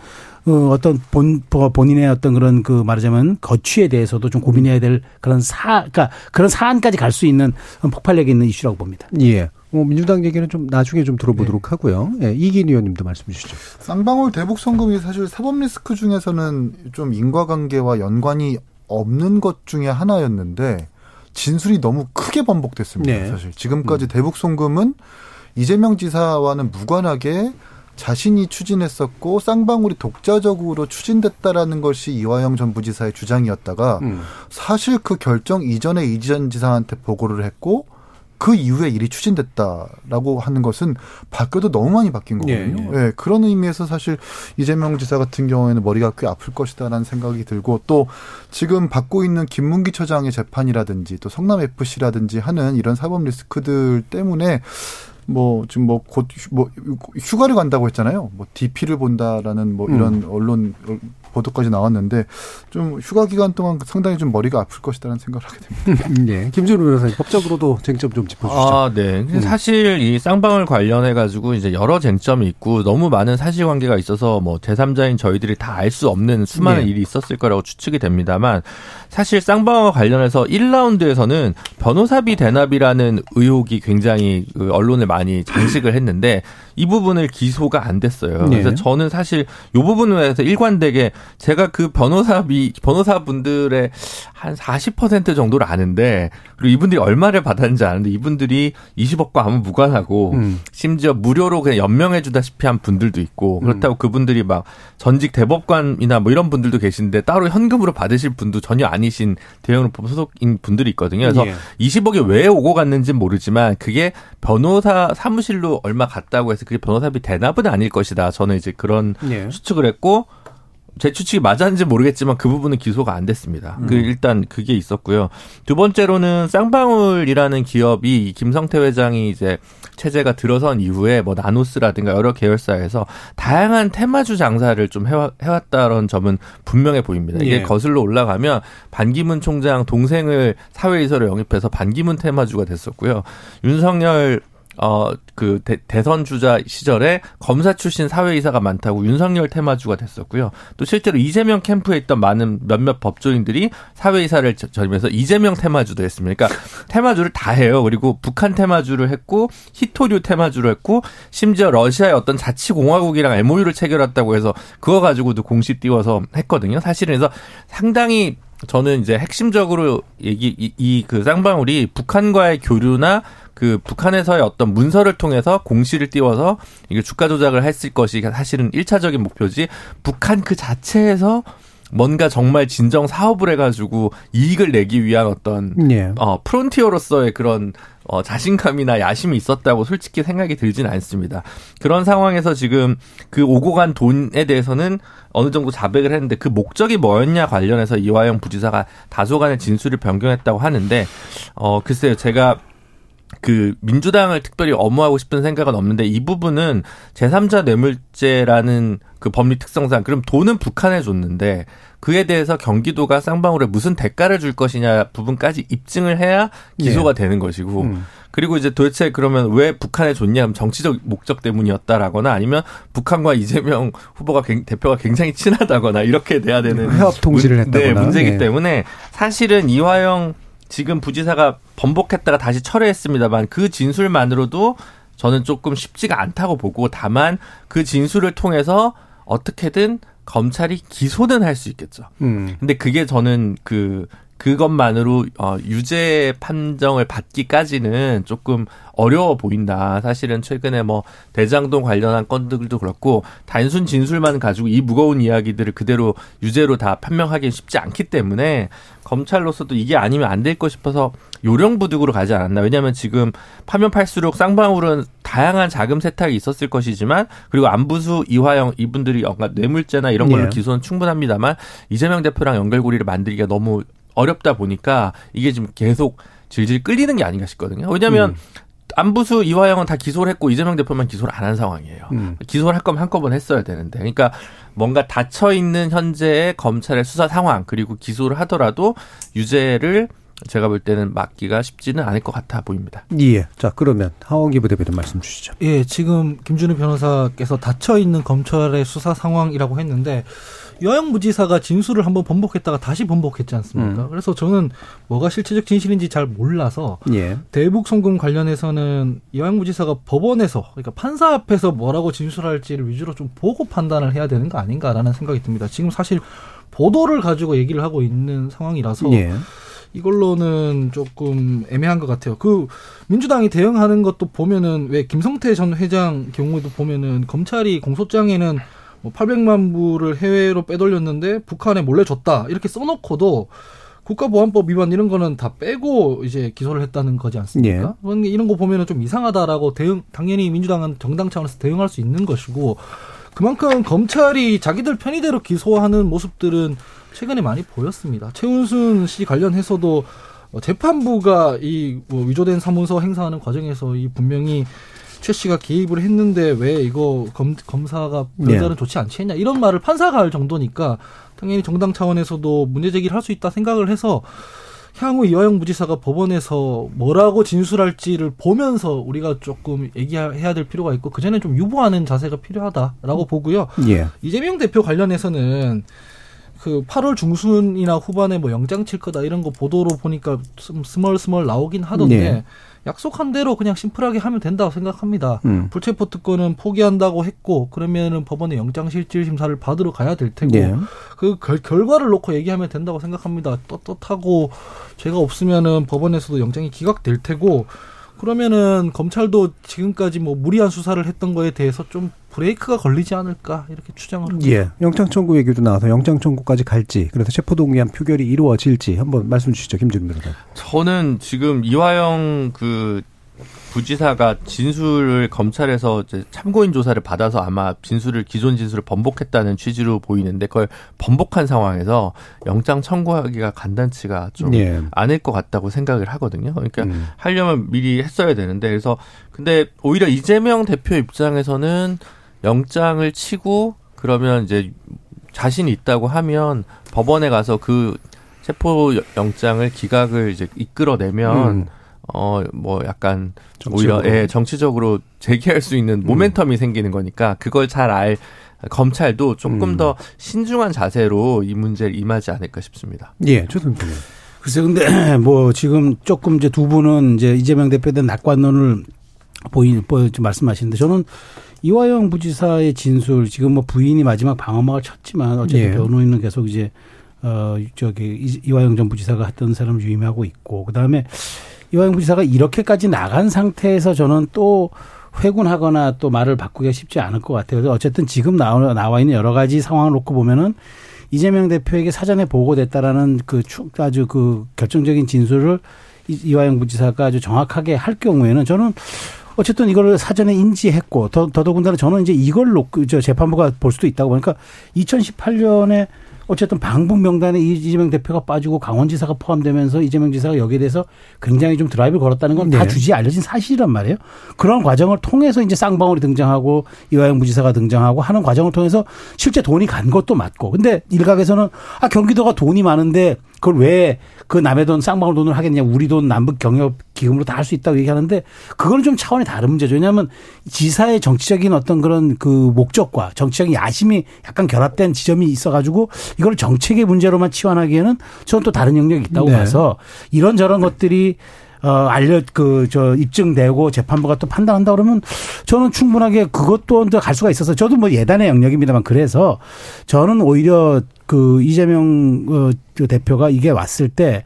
어, 어떤 본 본인의 어떤 그런 그 말하자면 거취에 대해서도 좀 고민해야 될 그런 사 그러니까 그런 사안까지 갈 수 있는 폭발력이 있는 이슈라고 봅니다.
예. 뭐 민주당 얘기는 좀 나중에 좀 들어보도록
네.
하고요. 예, 이긴 의원님도 말씀 주시죠.
쌍방울 대북 송금이 사실 사법 리스크 중에서는 좀 인과관계와 연관이 없는 것 중에 하나였는데 진술이 너무 크게 번복됐습니다.
네.
사실 지금까지 대북 송금은 이재명 지사와는 무관하게 자신이 추진했었고 쌍방울이 독자적으로 추진됐다라는 것이 이화영 전 부지사의 주장이었다가
음.
사실 그 결정 이전에 이전 지사한테 보고를 했고 그 이후에 일이 추진됐다라고 하는 것은 바뀌어도 너무 많이 바뀐 거거든요.
예,
예, 그런 의미에서 사실 이재명 지사 같은 경우에는 머리가 꽤 아플 것이다라는 생각이 들고 또 지금 받고 있는 김문기 처장의 재판이라든지 또 성남 FC라든지 하는 이런 사법 리스크들 때문에 뭐 지금 뭐곧뭐 휴가를 간다고 했잖아요. 뭐 DP를 본다라는 뭐 이런 언론 보도까지 나왔는데 좀 휴가 기간 동안 상당히 좀 머리가 아플 것이다라는 생각을 하게 됩니다.
예. (laughs) 김준우 변호사님 법적으로도 쟁점 좀 짚어주시죠.
아, 네. 근데 사실 이 쌍방울 관련해 가지고 이제 여러 쟁점이 있고 너무 많은 사실관계가 있어서 뭐 제3자인 저희들이 다 알 수 없는 수많은
네.
일이 있었을 거라고 추측이 됩니다만 사실 쌍방울 관련해서 1라운드에서는 변호사비 대납이라는 의혹이 굉장히 그 언론을 많이 장식을 했는데 이 부분을 기소가 안 됐어요.
네.
그래서 저는 사실 이 부분에 대해서 일관되게 제가 그 변호사비 변호사분들의 한 40% 정도를 아는데 그리고 이분들이 얼마를 받았는지 아는데 이분들이 20억과 아무 무관하고
음.
심지어 무료로 그냥 연명해 주다시피 한 분들도 있고 그렇다고 그분들이 막 전직 대법관이나 뭐 이런 분들도 계신데 따로 현금으로 받으실 분도 전혀 아니신 대형로법 소속인 분들이 있거든요. 그래서
예.
20억이 왜 오고 갔는지는 모르지만 그게 변호사 사무실로 얼마 갔다고 해서 그게 변호사비 대납은 아닐 것이다. 저는 이제 그런
예.
추측을 했고 제 추측이 맞았는지 모르겠지만 그 부분은 기소가 안 됐습니다. 그 일단 그게 있었고요. 두 번째로는 쌍방울이라는 기업이 이 김성태 회장이 이제 체제가 들어선 이후에 뭐 나노스라든가 여러 계열사에서 다양한 테마주 장사를 좀 해와, 해왔 다는 점은 분명해 보입니다. 이게
예.
거슬러 올라가면 반기문 총장 동생을 사회이사로 영입해서 반기문 테마주가 됐었고요. 윤석열 어, 그 대, 선 주자 시절에 검사 출신 사회이사가 많다고 윤석열 테마주가 됐었고요. 또 실제로 이재명 캠프에 있던 많은 몇몇 법조인들이 사회이사를 저- 전임해서 이재명 테마주도 했습니다. 그러니까 테마주를 다 해요. 그리고 북한 테마주를 했고 히토류 테마주를 했고 심지어 러시아의 어떤 자치공화국이랑 MOU를 체결했다고 해서 그거 가지고도 공시 띄워서 했거든요. 사실은 그래서 상당히 저는 이제 핵심적으로 얘기 이 그 쌍방울이 북한과의 교류나 그 북한에서의 어떤 문서를 통해서 공시를 띄워서 이게 주가 조작을 했을 것이 사실은 일차적인 목표지 북한 그 자체에서 뭔가 정말 진정 사업을 해가지고 이익을 내기 위한 어떤
예.
어, 프론티어로서의 그런 어, 자신감이나 야심이 있었다고 솔직히 생각이 들진 않습니다. 그런 상황에서 지금 그 오고 간 돈에 대해서는 어느 정도 자백을 했는데 그 목적이 뭐였냐 관련해서 이화영 부지사가 다소간의 진술을 변경했다고 하는데 어, 글쎄요. 제가 그 민주당을 특별히 엄호하고 싶은 생각은 없는데 이 부분은 제3자 뇌물죄라는 그 법리 특성상 그럼 돈은 북한에 줬는데 그에 대해서 경기도가 쌍방울에 무슨 대가를 줄 것이냐 부분까지 입증을 해야 기소가 되는 것이고
음.
그리고 이제 도대체 그러면 왜 북한에 줬냐 하면 정치적 목적 때문이었다라거나 아니면 북한과 이재명 후보가 굉- 대표가 굉장히 친하다거나 이렇게 돼야 되는
회합 통지를
문- 네,
했다거나.
문제이기
예.
때문에 사실은 이화영 지금 부지사가 번복했다가 다시 철회했습니다만 그 진술만으로도 저는 조금 쉽지가 않다고 보고 다만 그 진술을 통해서 어떻게든 검찰이 기소는 할 수 있겠죠.
음.
근데 그게 저는 그 그것만으로 어 유죄 판정을 받기까지는 조금 어려워 보인다. 사실은 최근에 뭐 대장동 관련한 건들도 그렇고 단순 진술만 가지고 이 무거운 이야기들을 그대로 유죄로 다 판명하기 쉽지 않기 때문에 검찰로서도 이게 아니면 안될거 싶어서 요령부득으로 가지 않았나. 왜냐하면 지금 파면 팔수록 쌍방울은 다양한 자금 세탁이 있었을 것이지만 그리고 안부수 이화영 이분들이 뭔가 뇌물죄나 이런 걸로
예.
기소는 충분합니다만 이재명 대표랑 연결고리를 만들기가 너무 어렵다 보니까 이게 지금 계속 질질 끌리는 게 아닌가 싶거든요. 왜냐하면
음.
안부수 이화영은 다 기소를 했고 이재명 대표만 기소를 안 한 상황이에요.
음.
기소를 할 거면 한꺼번에 했어야 되는데. 그러니까 뭔가 닫혀 있는 현재의 검찰의 수사 상황 그리고 기소를 하더라도 유죄를 제가 볼 때는 막기가 쉽지는 않을 것 같아 보입니다.
예. 자, 그러면 하원기 부대변인 말씀 주시죠.
예, 지금 김준우 변호사께서 닫혀 있는 검찰의 수사 상황이라고 했는데 여양 부지사가 진술을 한번 번복했다가 다시 번복했지 않습니까?
음.
그래서 저는 뭐가 실체적 진실인지 잘 몰라서
예.
대북 송금 관련해서는 여양 부지사가 법원에서 그러니까 판사 앞에서 뭐라고 진술할지를 위주로 좀 보고 판단을 해야 되는 거 아닌가라는 생각이 듭니다. 지금 사실 보도를 가지고 얘기를 하고 있는 상황이라서
예.
이걸로는 조금 애매한 것 같아요. 그 민주당이 대응하는 것도 보면은 왜 김성태 전 회장 경우에도 보면은 검찰이 공소장에는 뭐 800만 불을 해외로 빼돌렸는데 북한에 몰래 줬다 이렇게 써놓고도 국가보안법 위반 이런 거는 다 빼고 이제 기소를 했다는 거지 않습니까? 그런 게 이런 거 보면은 좀 이상하다라고 대응 당연히 민주당은 정당 차원에서 대응할 수 있는 것이고 그만큼 검찰이 자기들 편의대로 기소하는 모습들은 최근에 많이 보였습니다. 최은순 씨 관련해서도 어, 재판부가 이뭐 위조된 사문서 행사하는 과정에서 이 분명히 최 씨가 개입을 했는데 왜 이거 검, 검사가 별다른
네.
좋지 않지 했냐 이런 말을 판사가 할 정도니까 당연히 정당 차원에서도 문제 제기를 할 수 있다 생각을 해서 향후 이화영 부지사가 법원에서 뭐라고 진술할지를 보면서 우리가 조금 얘기해야 될 필요가 있고 그전에 좀 유보하는 자세가 필요하다라고 보고요.
예.
이재명 대표 관련해서는 그 8월 중순이나 후반에 뭐 영장 칠 거다 이런 거 보도로 보니까 좀 스멀스멀 나오긴 하던데
네.
약속한 대로 그냥 심플하게 하면 된다고 생각합니다.
음.
불체포 특권은 포기한다고 했고 그러면은 법원에 영장 실질 심사를 받으러 가야 될 테고
예.
그 결, 결과를 놓고 얘기하면 된다고 생각합니다. 떳떳하고 죄가 없으면은 법원에서도 영장이 기각될 테고 그러면은 검찰도 지금까지 뭐 무리한 수사를 했던 거에 대해서 좀 브레이크가 걸리지 않을까 이렇게 추정을 합니다.
예. 영장 청구 얘기도 나와서 영장 청구까지 갈지, 그래서 체포 동의안 표결이 이루어질지 한번 말씀 주시죠, 김준 변호사.
저는 지금 이화영 그 부지사가 진술을 검찰에서 이제 참고인 조사를 받아서 아마 진술을 기존 진술을 번복했다는 취지로 보이는데 그걸 번복한 상황에서 영장 청구하기가 간단치가 좀
예.
않을 것 같다고 생각을 하거든요. 그러니까
음.
하려면 미리 했어야 되는데 그래서 근데 오히려 이재명 대표 입장에서는 영장을 치고 그러면 이제 자신이 있다고 하면 법원에 가서 그 체포 영장을 기각을 이제 이끌어내면
음.
어 뭐 약간
정치적으로.
오히려 예 정치적으로 제기할 수 있는 모멘텀이 생기는 거니까 그걸 잘 알 검찰도 조금
음.
더 신중한 자세로 이 문제를 임하지 않을까 싶습니다.
예, 조선 변호사.
글쎄 근데 (clears throat) 뭐 지금 조금 이제 두 분은 이제 이재명 대표에 대한 낙관론을 보이 보 말씀하시는데 저는 이화영 부지사의 진술 지금 뭐 부인이 마지막 방어막을 쳤지만 어쨌든
예.
변호인은 계속 이제 어 저기 이- 이화영 전 부지사가 했던 사람을 유임하고 있고 그다음에 이화영 부지사가 이렇게까지 나간 상태에서 저는 또 회군하거나 또 말을 바꾸기가 쉽지 않을 것 같아요. 그래서 어쨌든 지금 나와, 나와 있는 여러 가지 상황을 놓고 보면은 이재명 대표에게 사전에 보고됐다라는 그 추- 아주 그 결정적인 진술을 이- 이화영 부지사가 아주 정확하게 할 경우에는 저는 어쨌든 이거를 사전에 인지했고 더, 더더군다나 저는 이제 이걸 놓고 저 재판부가 볼 수도 있다고 보니까 2018년에 어쨌든 방북 명단에 이- 이재명 대표가 빠지고 강원지사가 포함되면서 이재명 지사가 여기에 대해서 굉장히 좀 드라이브를 걸었다는 건다
네.
주지에 알려진 사실이란 말이에요. 그런 과정을 통해서 이제 쌍방울이 등장하고 이화영 부지사가 등장하고 하는 과정을 통해서 실제 돈이 간 것도 맞고. 근데 일각에서는 아 경기도가 돈이 많은데 그걸 왜 그 남의 돈 쌍방울 돈을 하겠냐 우리 돈 남북 경협 기금으로 다 할 수 있다고 얘기하는데 그거는 좀 차원이 다른 문제죠. 왜냐하면 지사의 정치적인 어떤 그런 그 목적과 정치적인 야심이 약간 결합된 지점이 있어가지고 이걸 정책의 문제로만 치환하기에는 저는 또 다른 영역이 있다고
네.
봐서 이런저런 것들이 어, 알려, 그, 저, 입증되고 재판부가 또 판단한다 그러면 저는 충분하게 그것도 또갈 수가 있어서 저도 뭐 예단의 영역입니다만 그래서 저는 오히려 그 이재명 어, 그 대표가 이게 왔을 때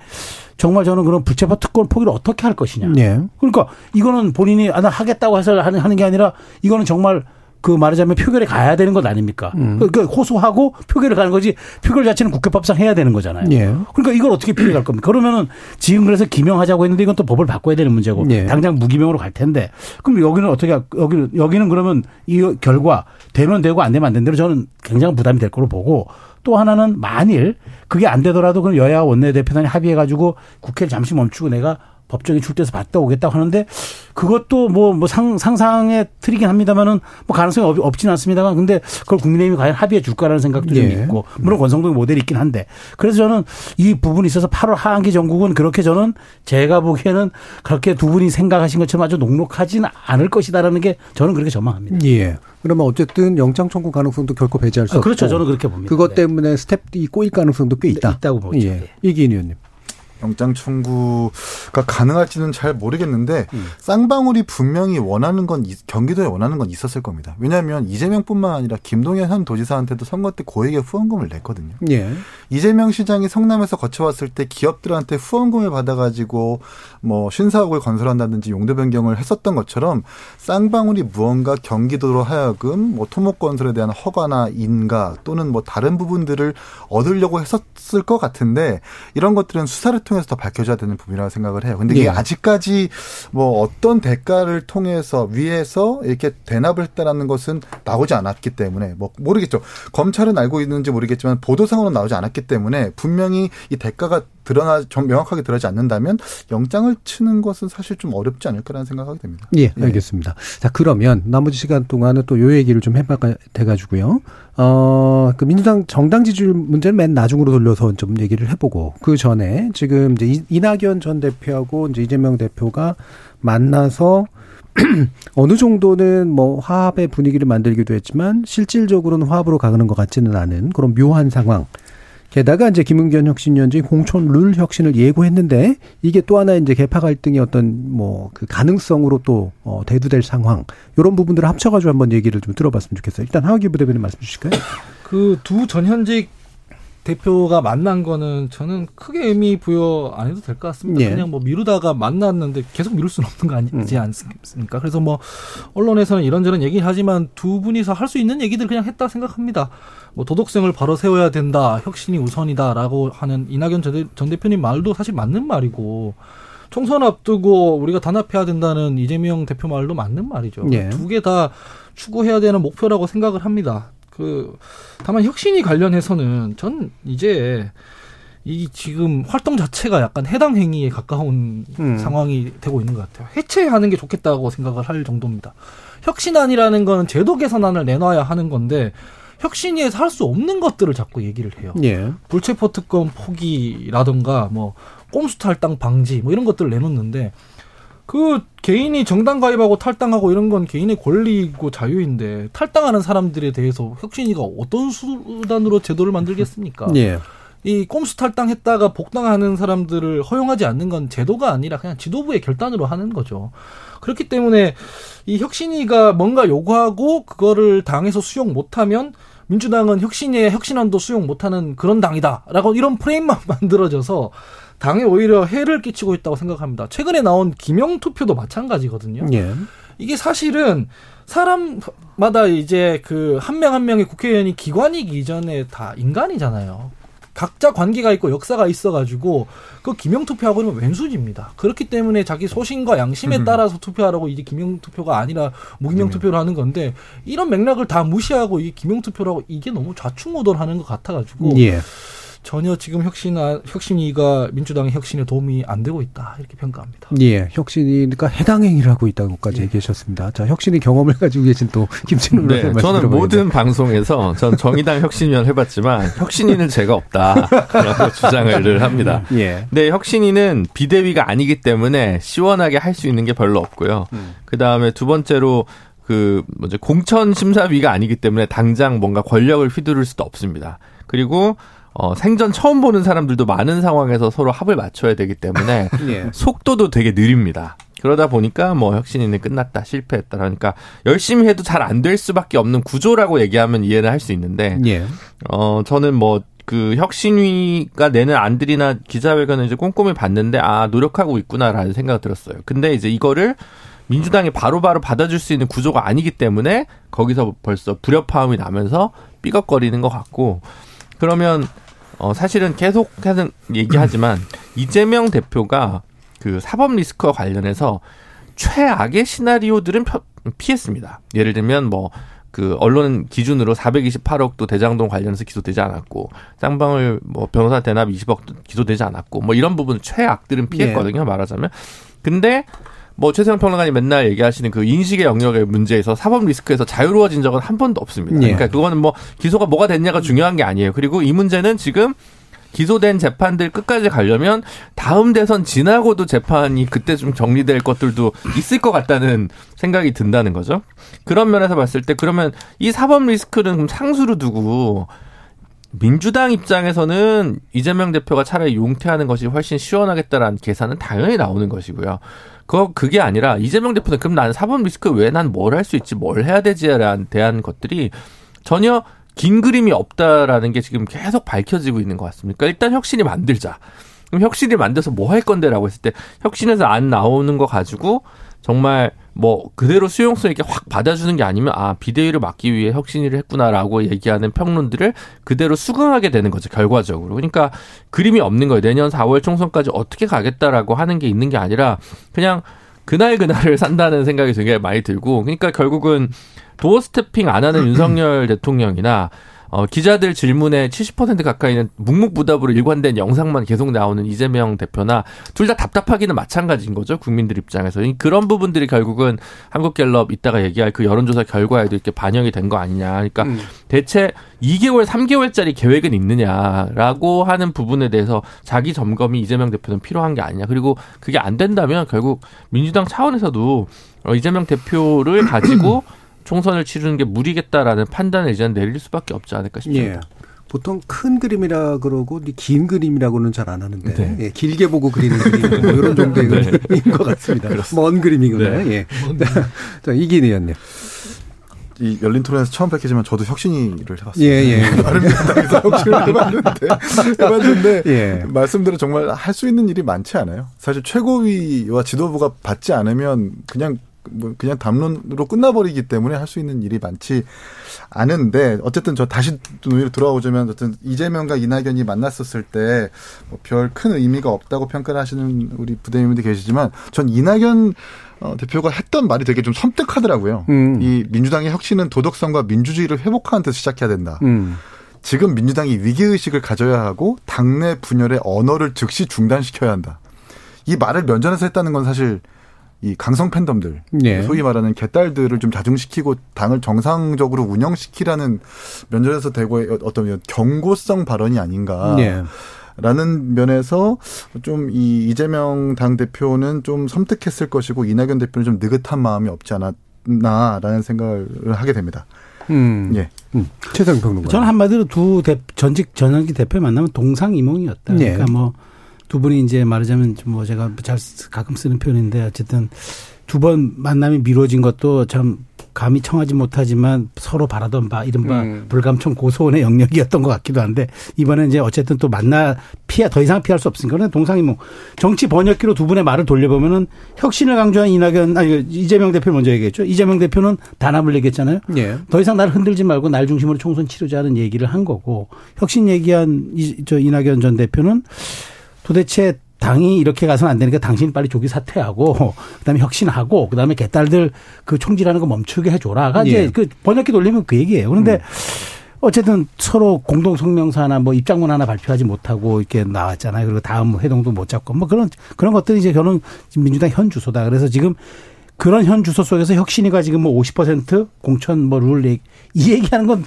정말 저는 그런 불체포 특권 포기를 어떻게 할 것이냐.
예.
그러니까 이거는 본인이 아, 나 하겠다고 해서 하는, 하는 게 아니라 이거는 정말 그 말하자면 표결에 가야 되는 것 아닙니까?
음.
그, 그 호소하고 표결에 가는 거지 표결 자체는 국회법상 해야 되는 거잖아요.
예.
그러니까 이걸 어떻게 피해갈 겁니까? 그러면은 지금 그래서 기명하자고 했는데 이건 또 법을 바꿔야 되는 문제고
예.
당장 무기명으로 갈 텐데 그럼 여기는 어떻게 할- 여기는 여기는 그러면 이 결과 되면 되고 안 되면 안 되는 대로 저는 굉장히 부담이 될 거로 보고 또 하나는 만일 그게 안 되더라도 그럼 여야 원내대표단이 합의해 가지고 국회를 잠시 멈추고 내가 법정에 출두해서 받다 오겠다고 하는데 그것도 뭐, 뭐 상, 상상의 틀이긴 합니다만은 뭐 가능성이 없, 없진 않습니다만 근데 그걸 국민의힘이 과연 합의해 줄까라는 생각도 좀
예.
있고 물론 권성동 모델이 있긴 한데 그래서 저는 이 부분에 있어서 8월 하반기 전국은 그렇게 저는 제가 보기에는 그렇게 두 분이 생각하신 것처럼 아주 녹록하지는 않을 것이다라는 게 저는 그렇게 전망합니다.
예. 그러면 어쨌든 영장 청구 가능성도 결코 배제할 수
아, 그렇죠.
없고
저는 그렇게 봅니다.
그것
네.
때문에 스텝이 꼬일 가능성도 꽤 있다.
있다고 보죠.
예.
네.
이기인 의원님.
영장 청구가 가능할지는 잘 모르겠는데
음.
쌍방울이 분명히 원하는 건 있- 경기도에 원하는 건 있었을 겁니다. 왜냐하면 이재명뿐만 아니라 김동연 현 도지사한테도 선거 때 고액의 후원금을 냈거든요.
예.
이재명 시장이 성남에서 거쳐왔을 때 기업들한테 후원금을 받아가지고 뭐 신사옥을 건설한다든지 용도 변경을 했었던 것처럼 쌍방울이 무언가 경기도로 하여금 뭐 토목 건설에 대한 허가나 인가 또는 뭐 다른 부분들을 얻으려고 했었을 것 같은데 이런 것들은 수사를 통해서 더 밝혀져야 되는 부분이라고 생각을 해요. 근데 이게
예.
아직까지 뭐 어떤 대가를 통해서 위에서 이렇게 대납을 했다라는 것은 나오지 않았기 때문에 뭐 모르겠죠. 검찰은 알고 있는지 모르겠지만 보도상으로 나오지 않았기 때문에 분명히 이 대가가 드러나 좀 명확하게 드러나지 않는다면 영장을 치는 것은 사실 좀 어렵지 않을까라는 생각하게 됩니다.
예, 알겠습니다. 자, 그러면 나머지 시간 동안은 또 요 얘기를 좀 해봐야 돼 가지고요. 어, 그 민주당 정당 지지율 문제는 맨 나중으로 돌려서 좀 얘기를 해보고 그 전에 지금 이제 이- 이낙연 전 대표하고 이제 이재명 대표가 만나서 (clears throat) 어느 정도는 뭐 화합의 분위기를 만들기도 했지만 실질적으로는 화합으로 가는 것 같지는 않은 그런 묘한 상황. 게다가 이제 김은견 혁신위원장이 공천 룰 혁신을 예고했는데 이게 또 하나 이제 개파 갈등의 어떤 뭐 그 가능성으로 또 어, 대두될 상황 이런 부분들을 합쳐가지고 한번 얘기를 좀 들어봤으면 좋겠어요. 일단 하학기 부대변인 말씀 주실까요?
그 두 전현직 대표가 만난 거는 저는 크게 의미 부여 안 해도 될 것 같습니다.
예.
그냥 뭐 미루다가 만났는데 계속 미룰 수는 없는 거 아니지 않습니까? 그래서 뭐 언론에서는 이런저런 얘기를 하지만 두 분이서 할 수 있는 얘기들 그냥 했다 생각합니다. 뭐 도덕성을 바로 세워야 된다, 혁신이 우선이다라고 하는 이낙연 전, 대표님 말도 사실 맞는 말이고 총선 앞두고 우리가 단합해야 된다는 이재명 대표 말도 맞는 말이죠.
예.
두개 다 추구해야 되는 목표라고 생각을 합니다. 그 다만 혁신이 관련해서는 전 이제 이 지금 활동 자체가 약간 해당 행위에 가까운
음.
상황이 되고 있는 것 같아요. 해체하는 게 좋겠다고 생각을 할 정도입니다. 혁신안이라는 거는 제도 개선안을 내놔야 하는 건데 혁신위에서 할 수 없는 것들을 자꾸 얘기를 해요.
예.
불체포 특권 포기라던가 뭐 꼼수 탈당 방지 뭐 이런 것들을 내놓는데 그 개인이 정당 가입하고 탈당하고 이런 건 개인의 권리고 자유인데 탈당하는 사람들에 대해서 혁신위가 어떤 수단으로 제도를 만들겠습니까?
예.
이 꼼수 탈당했다가 복당하는 사람들을 허용하지 않는 건 제도가 아니라 그냥 지도부의 결단으로 하는 거죠. 그렇기 때문에 이 혁신위가 뭔가 요구하고 그거를 당에서 수용 못하면 민주당은 혁신위의 혁신안도 수용 못하는 그런 당이다라고 이런 프레임만 (laughs) 만들어져서 당에 오히려 해를 끼치고 있다고 생각합니다. 최근에 나온 기명 투표도 마찬가지거든요.
예.
이게 사실은 사람마다 이제 그 한명한 명의 국회의원이 기관이기 이전에 다 인간이잖아요. 각자 관계가 있고 역사가 있어가지고 그 기명 투표하고 이러면 왼수입니다. 그렇기 때문에 자기 소신과 양심에 따라서 투표하라고 이게 기명 투표가 아니라 무기명 투표를 하는 건데 이런 맥락을 다 무시하고 이게 기명 투표라고 이게 너무 좌충우돌하는 것 같아가지고
예.
전혀 지금 혁신 혁신위가 민주당의 혁신에 도움이 안 되고 있다 이렇게 평가합니다.
예. 혁신이니까 해당 행위를 하고 있다고까지 얘기하셨습니다. 자, 혁신이 경험을 가지고 계신 또 김진우
네, 저는. 모든 방송에서 전 정의당 혁신위원 해봤지만 혁신위는 제가 없다라고 주장을 늘 합니다.
예.
네, 혁신위는 비대위가 아니기 때문에 시원하게 할 수 있는 게 별로 없고요. 그 다음에 두 번째로 그 뭐지 공천 심사위가 아니기 때문에 당장 뭔가 권력을 휘두를 수도 없습니다. 그리고 어, 생전 처음 보는 사람들도 많은 상황에서 서로 합을 맞춰야 되기 때문에 (laughs)
예.
속도도 되게 느립니다. 그러다 보니까 뭐 혁신위는 끝났다, 실패했다. 그러니까 열심히 해도 잘 안 될 수밖에 없는 구조라고 얘기하면 이해는 할수 있는데
예.
어, 저는 뭐, 그 혁신위가 내는 안들이나 기자회견을 이제 꼼꼼히 봤는데, 아, 노력하고 있구나라는 생각이 들었어요. 근데 이제 이거를 민주당이 바로바로 받아줄 수 있는 구조가 아니기 때문에 거기서 벌써 불협화음이 나면서 삐걱거리는 것 같고, 그러면, 어, 사실은 계속 하는 얘기하지만, 이재명 대표가 그 사법 리스크와 관련해서 최악의 시나리오들은 펴- 피했습니다. 예를 들면 뭐, 그 언론 기준으로 428억도 대장동 관련해서 기소되지 않았고 쌍방울 뭐 변호사 대납 20억도 기소되지 않았고 뭐 이런 부분 최악들은 피했거든요. 네. 말하자면. 근데 뭐 최세영 평론가님 맨날 얘기하시는 그 인식의 영역의 문제에서 사법 리스크에서 자유로워진 적은 한 번도 없습니다. 예. 그러니까 그거는 뭐 기소가 뭐가 됐냐가 중요한 게 아니에요. 그리고 이 문제는 지금 기소된 재판들 끝까지 가려면 다음 대선 지나고도 재판이 그때 좀 정리될 것들도 있을 것 같다는 생각이 든다는 거죠. 그런 면에서 봤을 때 그러면 이 사법 리스크는 상수로 두고 민주당 입장에서는 이재명 대표가 차라리 용퇴하는 것이 훨씬 시원하겠다라는 계산은 당연히 나오는 것이고요. 그 그게 아니라 이재명 대표는 그럼 나는 사법 리스크 외에 난 뭘 할 수 있지, 뭘 해야 되지에 대한 것들이 전혀 긴 그림이 없다라는 게 지금 계속 밝혀지고 있는 것 같습니까? 일단 혁신이 만들자. 그럼 혁신이 만들어서 뭐 할 건데라고 했을 때 혁신에서 안 나오는 거 가지고 정말 뭐 그대로 수용성 있게 확 받아주는 게 아니면 아 비대위를 막기 위해 혁신위를 했구나라고 얘기하는 평론들을 그대로 수긍하게 되는 거죠 결과적으로. 그러니까 그림이 없는 거예요. 내년 4월 총선까지 어떻게 가겠다라고 하는 게 있는 게 아니라 그냥 그날 그날을 (laughs) 산다는 생각이 되게 많이 들고 그러니까 결국은 도어 스태핑 안 하는 윤석열 (clears throat) 대통령이나 어, 기자들 질문에 70% 가까이는 묵묵부답으로 일관된 영상만 계속 나오는 이재명 대표나 둘 다 답답하기는 마찬가지인 거죠. 국민들 입장에서. 그런 부분들이 결국은 한국갤럽 이따가 얘기할 그 여론조사 결과에도 이렇게 반영이 된 거 아니냐. 그러니까 음. 대체 2개월, 3개월짜리 계획은 있느냐라고 하는 부분에 대해서 자기 점검이 이재명 대표는 필요한 게 아니냐. 그리고 그게 안 된다면 결국 민주당 차원에서도 어, 이재명 대표를 가지고 (clears throat) 총선을 치르는 게 무리겠다라는 판단을 이제 내릴 수밖에 없지 않을까 싶습니다. 예.
보통 큰 그림이라 그러고 긴 그림이라고는 잘 안 하는데 네. 예, 길게 보고 그리는 그림 뭐 이런 정도의 네. 그림인 (laughs) 것 같습니다. 먼 그림이구나. 네. 예. 자, 이긴 의원님.
이 열린 토론에서 처음 뵙겠지만 저도 혁신위를 해봤어요.
예, 예. (laughs)
바른미래당에서 혁신을 해봤는데, (laughs) 해봤는데, 예. 말씀대로 정말 할 수 있는 일이 많지 않아요. 사실 최고위와 지도부가 받지 않으면 그냥 뭐 그냥 담론으로 끝나버리기 때문에 할 수 있는 일이 많지 않은데 어쨌든 저 다시 논의로 돌아오자면 어쨌든 이재명과 이낙연이 만났었을 때뭐별큰 의미가 없다고 평가를 하시는 우리 부대님들 계시지만 전 이낙연 어, 대표가 했던 말이 되게 좀 섬뜩하더라고요. 음. 이 민주당의 혁신은 도덕성과 민주주의를 회복하는 데서 시작해야 된다. 음. 지금 민주당이 위기의식을 가져야 하고 당내 분열의 언어를 즉시 중단시켜야 한다. 이 말을 면전에서 했다는 건 사실 이 강성 팬덤들, 네. 소위 말하는 개딸들을 좀 자중시키고 당을 정상적으로 운영시키라는 면전에서 대고의 어떤 경고성 발언이 아닌가. 네. 라는 면에서 좀 이 이재명 당 대표는 좀 섬뜩했을 것이고 이낙연 대표는 좀 느긋한 마음이 없지 않았나라는 생각을 하게 됩니다.
음. 예. 음. 최성 평론가.
저는 한마디로 두 대, 전직 전현기 대표 만나면 동상이몽이었다. 네. 그러니까 뭐 두 분이 이제 말하자면 좀뭐 제가 잘 가끔 쓰는 표현인데 어쨌든 두 번 만남이 미뤄진 것도 참 감히 청하지 못하지만 서로 바라던 바 이른바 음. 불감청 고소원의 영역이었던 것 같기도 한데 이번에 이제 어쨌든 또 만나 피해 더 이상 피할 수 없으니까 그런 동상이 뭐 정치 번역기로 두 분의 말을 돌려보면은 혁신을 강조한 이낙연 아니 이재명 대표 먼저 얘기했죠 이재명 대표는 단합을 얘기했잖아요 예. 더 이상 날 흔들지 말고 날 중심으로 총선 치르자는 얘기를 한 거고 혁신 얘기한 이, 저 이낙연 전 대표는 도대체 당이 이렇게 가서는 안 되니까 당신이 빨리 조기 사퇴하고 (laughs) 그다음에 혁신하고 그다음에 개딸들 그 총질하는 거 멈추게 해줘라가 예. 이제 그 번역기 돌리면 그 얘기예요. 그런데 음. 어쨌든 서로 공동 성명서나 뭐 입장문 하나 발표하지 못하고 이렇게 나왔잖아요. 그리고 다음 회동도 못 잡고 뭐 그런 그런 것들이 이제 결론 민주당 현 주소다. 그래서 지금 그런 현 주소 속에서 혁신이가 지금 뭐 50% 공천 뭐룰 이 얘기하는 건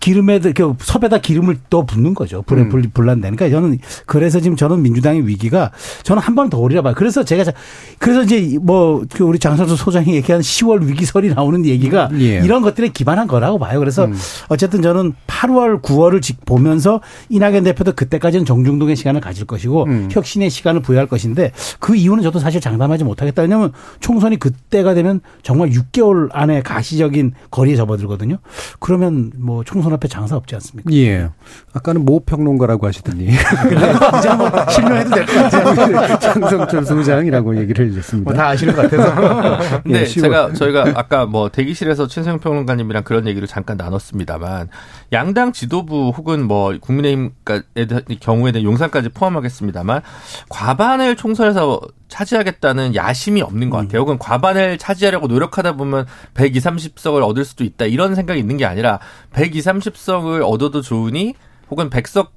기름에 그 섭에다 기름을 또 붓는 거죠. 불에 음. 불난다니까 저는 그래서 지금 저는 민주당의 위기가 저는 한 번 더 오리라 봐요. 그래서 제가 그래서 이제 뭐그 우리 장선수 소장이 얘기한 10월 위기설이 나오는 얘기가 음, 예. 이런 것들에 기반한 거라고 봐요. 그래서 음. 어쨌든 저는 8월 9월을 보면서 이낙연 대표도 그때까지는 정중동의 시간을 가질 것이고 음. 혁신의 시간을 부여할 것인데 그 이유는 저도 사실 장담하지 못하겠다. 왜냐하면 총선이 그때가 되면 정말 6개월 안에 가시적인 거리에 접어들거든요. 그러면 뭐 총선 앞에 장사 없지 않습니까?
예. 아까는 모 평론가라고 하시더니 (laughs)
이제 한번 실명해도 될 것 같아요. (laughs)
장성철 소장이라고 얘기를 해주셨습니다.
뭐 다 아시는 것 같아서.
근데 (laughs) 예, 제가 저희가 아까 뭐 대기실에서 최성 평론가님이랑 그런 얘기를 잠깐 나눴습니다만 양당 지도부 혹은 뭐 국민의힘 경우에 대한 용산까지 포함하겠습니다만 과반을 총선에서 차지하겠다는 야심이 없는 것 같아요. 혹은 과반을 차지하려고 노력하다 보면 120, 30석을 얻을 수도 있다. 이런 생각이 있는 게 아니라 120, 30석을 얻어도 좋으니 혹은 100석 뭐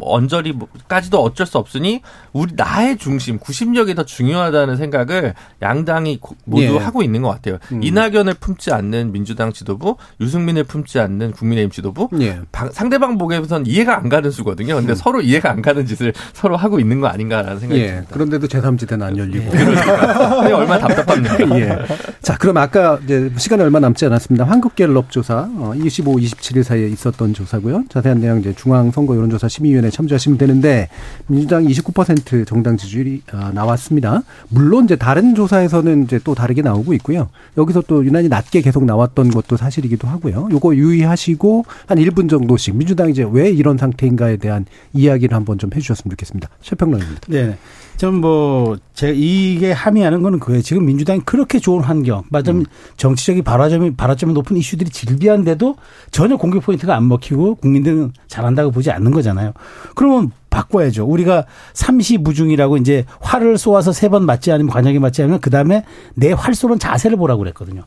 언저리까지도 어쩔 수 없으니 우리 나의 중심 구심력이 더 중요하다는 생각을 양당이 고- 모두
예.
하고 있는 것 같아요.
음.
이낙연을 품지 않는 민주당 지도부, 유승민을 품지 않는 국민의힘 지도부,
예.
방- 상대방 보기에선 이해가 안 가는 수거든요. 근데 서로 이해가 안 가는 짓을 서로 하고 있는 거 아닌가라는 생각이
예.
듭니다.
그런데도 제3지대는 안 열리고.
그게 얼마나 답답합니까?
예. 자, 그럼 아까 이제 시간이 얼마 남지 않았습니다. 한국갤럽 조사, 어, 25, 27일 사이에 있었던 조사고요. 자세한 내용 이제 중앙선거 여론조사 심의위원 회 참조하시면 되는데 민주당 29% 정당 지지율이 어, 나왔습니다. 물론 이제 다른 조사에서는 이제 또 다르게 나오고 있고요. 여기서 또 유난히 낮게 계속 나왔던 것도 사실이기도 하고요. 요거 유의하시고 한 1분 정도씩 민주당이 이제 왜 이런 상태인가에 대한 이야기를 한번 좀 해주셨으면 좋겠습니다. 최평론입니다.
네. 좀 뭐, 제가 이게 함의하는 거는 그거예요. 지금 민주당이 그렇게 좋은 환경, 맞으면 정치적인 발화점이, 발화점이 높은 이슈들이 질비한데도 전혀 공격 포인트가 안 먹히고 국민들은 잘한다고 보지 않는 거잖아요. 그러면 바꿔야죠. 우리가 삼시무중이라고 이제 활을 쏘아서 세 번 맞지 않으면 관역에 맞지 않으면 그 다음에 내 활 쏘는 자세를 보라고 그랬거든요.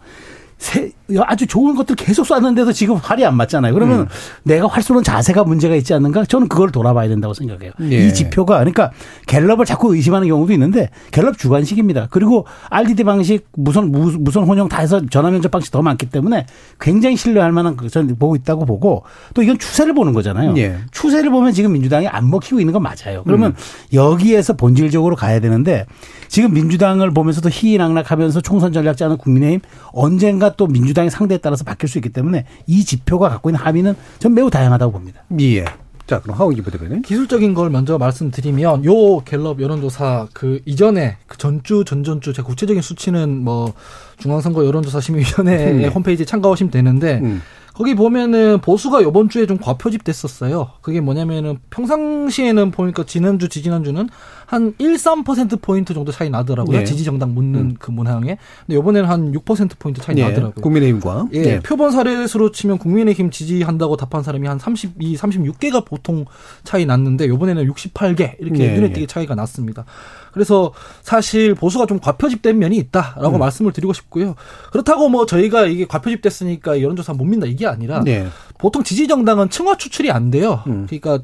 세, 아주 좋은 것들 계속 쐈는데도 지금 활이 안 맞잖아요. 그러면
음.
내가 활 쏘는 자세가 문제가 있지 않는가? 저는 그걸 돌아봐야 된다고 생각해요.
예.
이 지표가 그러니까 갤럽을 자꾸 의심하는 경우도 있는데 갤럽 주관식입니다. 그리고 RDD 방식 무선 무- 무선 혼용 다 해서 전화 면접 방식 더 많기 때문에 굉장히 신뢰할 만한 그 저는 보고 있다고 보고 또 이건 추세를 보는 거잖아요.
예.
추세를 보면 지금 민주당이 안 먹히고 있는 건 맞아요. 그러면 여기에서 본질적으로 가야 되는데 지금 민주당을 보면서도 희희낙낙하면서 총선 전략 짜는 국민의힘 언젠가 또 민주 당의 상대에 따라서 바뀔 수 있기 때문에 이 지표가 갖고 있는 함의는 전 매우 다양하다고 봅니다.
예. 자, 그럼 하원기 부대변인.
기술적인 걸 먼저 말씀드리면 요 갤럽 여론조사 그 이전에 그 전주 전전주 제가 구체적인 수치는 뭐 중앙선거 여론조사 심의위원회
네.
홈페이지에 참고하시면 되는데
음.
거기 보면은 보수가 이번 주에 좀 과표집 됐었어요. 그게 뭐냐면은 평상시에는 보니까 지난주 지지난주는 한 1, 3% 포인트 정도 차이 나더라고요.
예.
지지 정당 묻는 그 문항에. 근데 이번에는 한 6% 포인트 차이
예.
나더라고요.
국민의힘과.
예, 표본 사례수로 치면 국민의힘 지지한다고 답한 사람이 한 32, 36개가 보통 차이 났는데 요번에는 68개 이렇게
예,
눈에
예.
띄게 차이가 났습니다. 그래서 사실 보수가 좀 과표집된 면이 있다라고
음.
말씀을 드리고 싶고요. 그렇다고 뭐 저희가 이게 과표집됐으니까 여론조사 못 믿나 이게 아니라
네.
보통 지지 정당은 층화 추출이 안 돼요.
음.
그러니까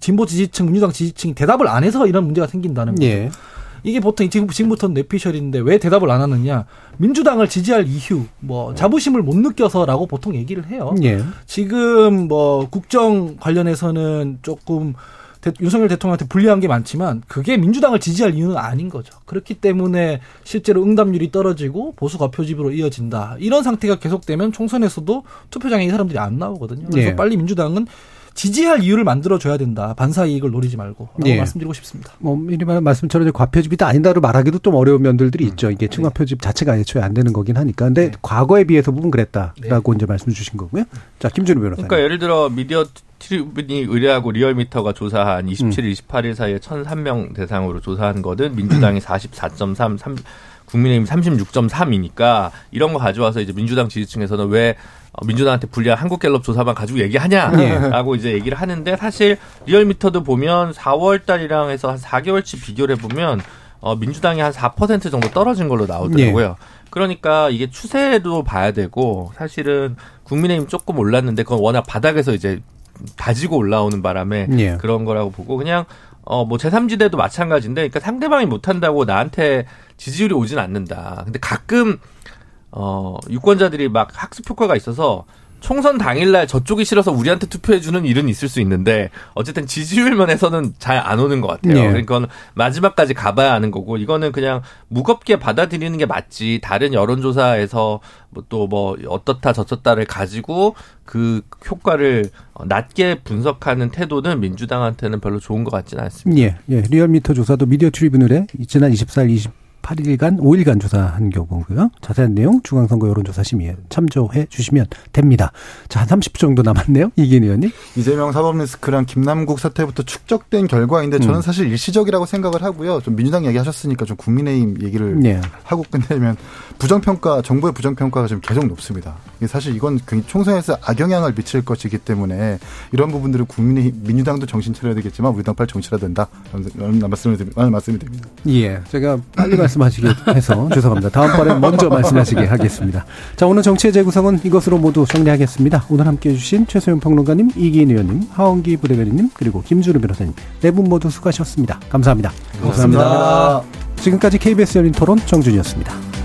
진보 지지층, 민주당 지지층이 대답을 안 해서 이런 문제가 생긴다는 거죠.
예.
이게 보통 지금 지금부터는 뇌피셜인데 왜 대답을 안 하느냐? 민주당을 지지할 이유, 뭐 자부심을 못 느껴서라고 보통 얘기를 해요.
예.
지금 뭐 국정 관련해서는 조금 대- 윤석열 대통령한테 불리한 게 많지만 그게 민주당을 지지할 이유는 아닌 거죠. 그렇기 때문에 실제로 응답률이 떨어지고 보수 과표집으로 이어진다. 이런 상태가 계속되면 총선에서도 투표장에 이 사람들이 안 나오거든요. 그래서
예.
빨리 민주당은 지지할 이유를 만들어 줘야 된다. 반사 이익을 노리지 말고. 라고
예.
말씀드리고 싶습니다.
뭐 미리 말한 말씀처럼 이제 과표집이다 아니다로 말하기도 좀 어려운 면들이 있죠. 이게
네.
층화표집 자체가 애초에 안 되는 거긴 하니까. 근데 과거에 비해서 부분 그랬다라고 이제 말씀 주신 거고요. 자, 김준우 변호사님.
그러니까 예를 들어 미디어 트리뷴이 의뢰하고 리얼미터가 조사한 27일, 28일 사이에 1,003명 대상으로 조사한 거는 민주당이 44.3, 3, 국민의힘 36.3이니까 이런 거 가져와서 이제 민주당 지지층에서는 왜 어, 민주당한테 불리한 한국갤럽 조사만 가지고 얘기하냐라고 이제 얘기를 하는데 사실 리얼미터도 보면 4월 달이랑 해서 한 4개월치 비교를 해보면 어, 민주당이 한 4% 정도 떨어진 걸로 나오더라고요. 그러니까 이게 추세도 봐야 되고 사실은 국민의힘 조금 올랐는데 그건 워낙 바닥에서 이제 다지고 올라오는 바람에
예.
그런 거라고 보고 그냥 어뭐 제3지대도 마찬가지인데 그러니까 상대방이 못 한다고 나한테 지지율이 오진 않는다. 근데 가끔 어 유권자들이 막 학습 효과가 있어서 총선 당일날 저쪽이 싫어서 우리한테 투표해주는 일은 있을 수 있는데 어쨌든 지지율 면에서는 잘 안 오는 것 같아요.
예.
그러니까 마지막까지 가봐야 하는 거고 이거는 그냥 무겁게 받아들이는 게 맞지. 다른 여론조사에서 뭐또뭐 어떻다 저떻다를 가지고 그 효과를 어, 낮게 분석하는 태도는 민주당한테는 별로 좋은 것 같지는 않습니다.
예, 예. 리얼미터 조사도 미디어 트리뷴을에 지난 24일, 28일간 5일간 조사한 경우고요. 자세한 내용 중앙선거 여론조사 심의에 참조해 주시면 됩니다. 자, 한 30분 정도 남았네요. 이긴 의원님.
이재명 사법 리스크랑 김남국 사태부터 축적된 결과인데 저는
음.
사실 일시적이라고 생각을 하고요. 좀 민주당 얘기하셨으니까 좀 국민의힘 얘기를
예.
하고 끝내면 부정평가 정부의 부정평가가 지금 계속 높습니다. 사실 이건 굉장히 총선에서 악영향을 미칠 것이기 때문에 이런 부분들은 국민의 민주당도 정신 차려야 되겠지만 우리 정신 차려야 된다. 이런 말씀을 드립니다. 말씀이 됩니다.
예, 제가 빨리 말씀하시게 해서 (laughs) 죄송합니다. 다음번에 먼저 말씀하시게 하겠습니다. 자, 오늘 정치의 재구성은 이것으로 모두 정리하겠습니다. 오늘 함께 해 주신 최소영 평론가님, 이기인 의원님, 하원기 부대변인님, 그리고 김주루 변호사님 네 분 모두 수고하셨습니다. 감사합니다.
감사합니다.
지금까지 KBS 열린 토론 정준이었습니다.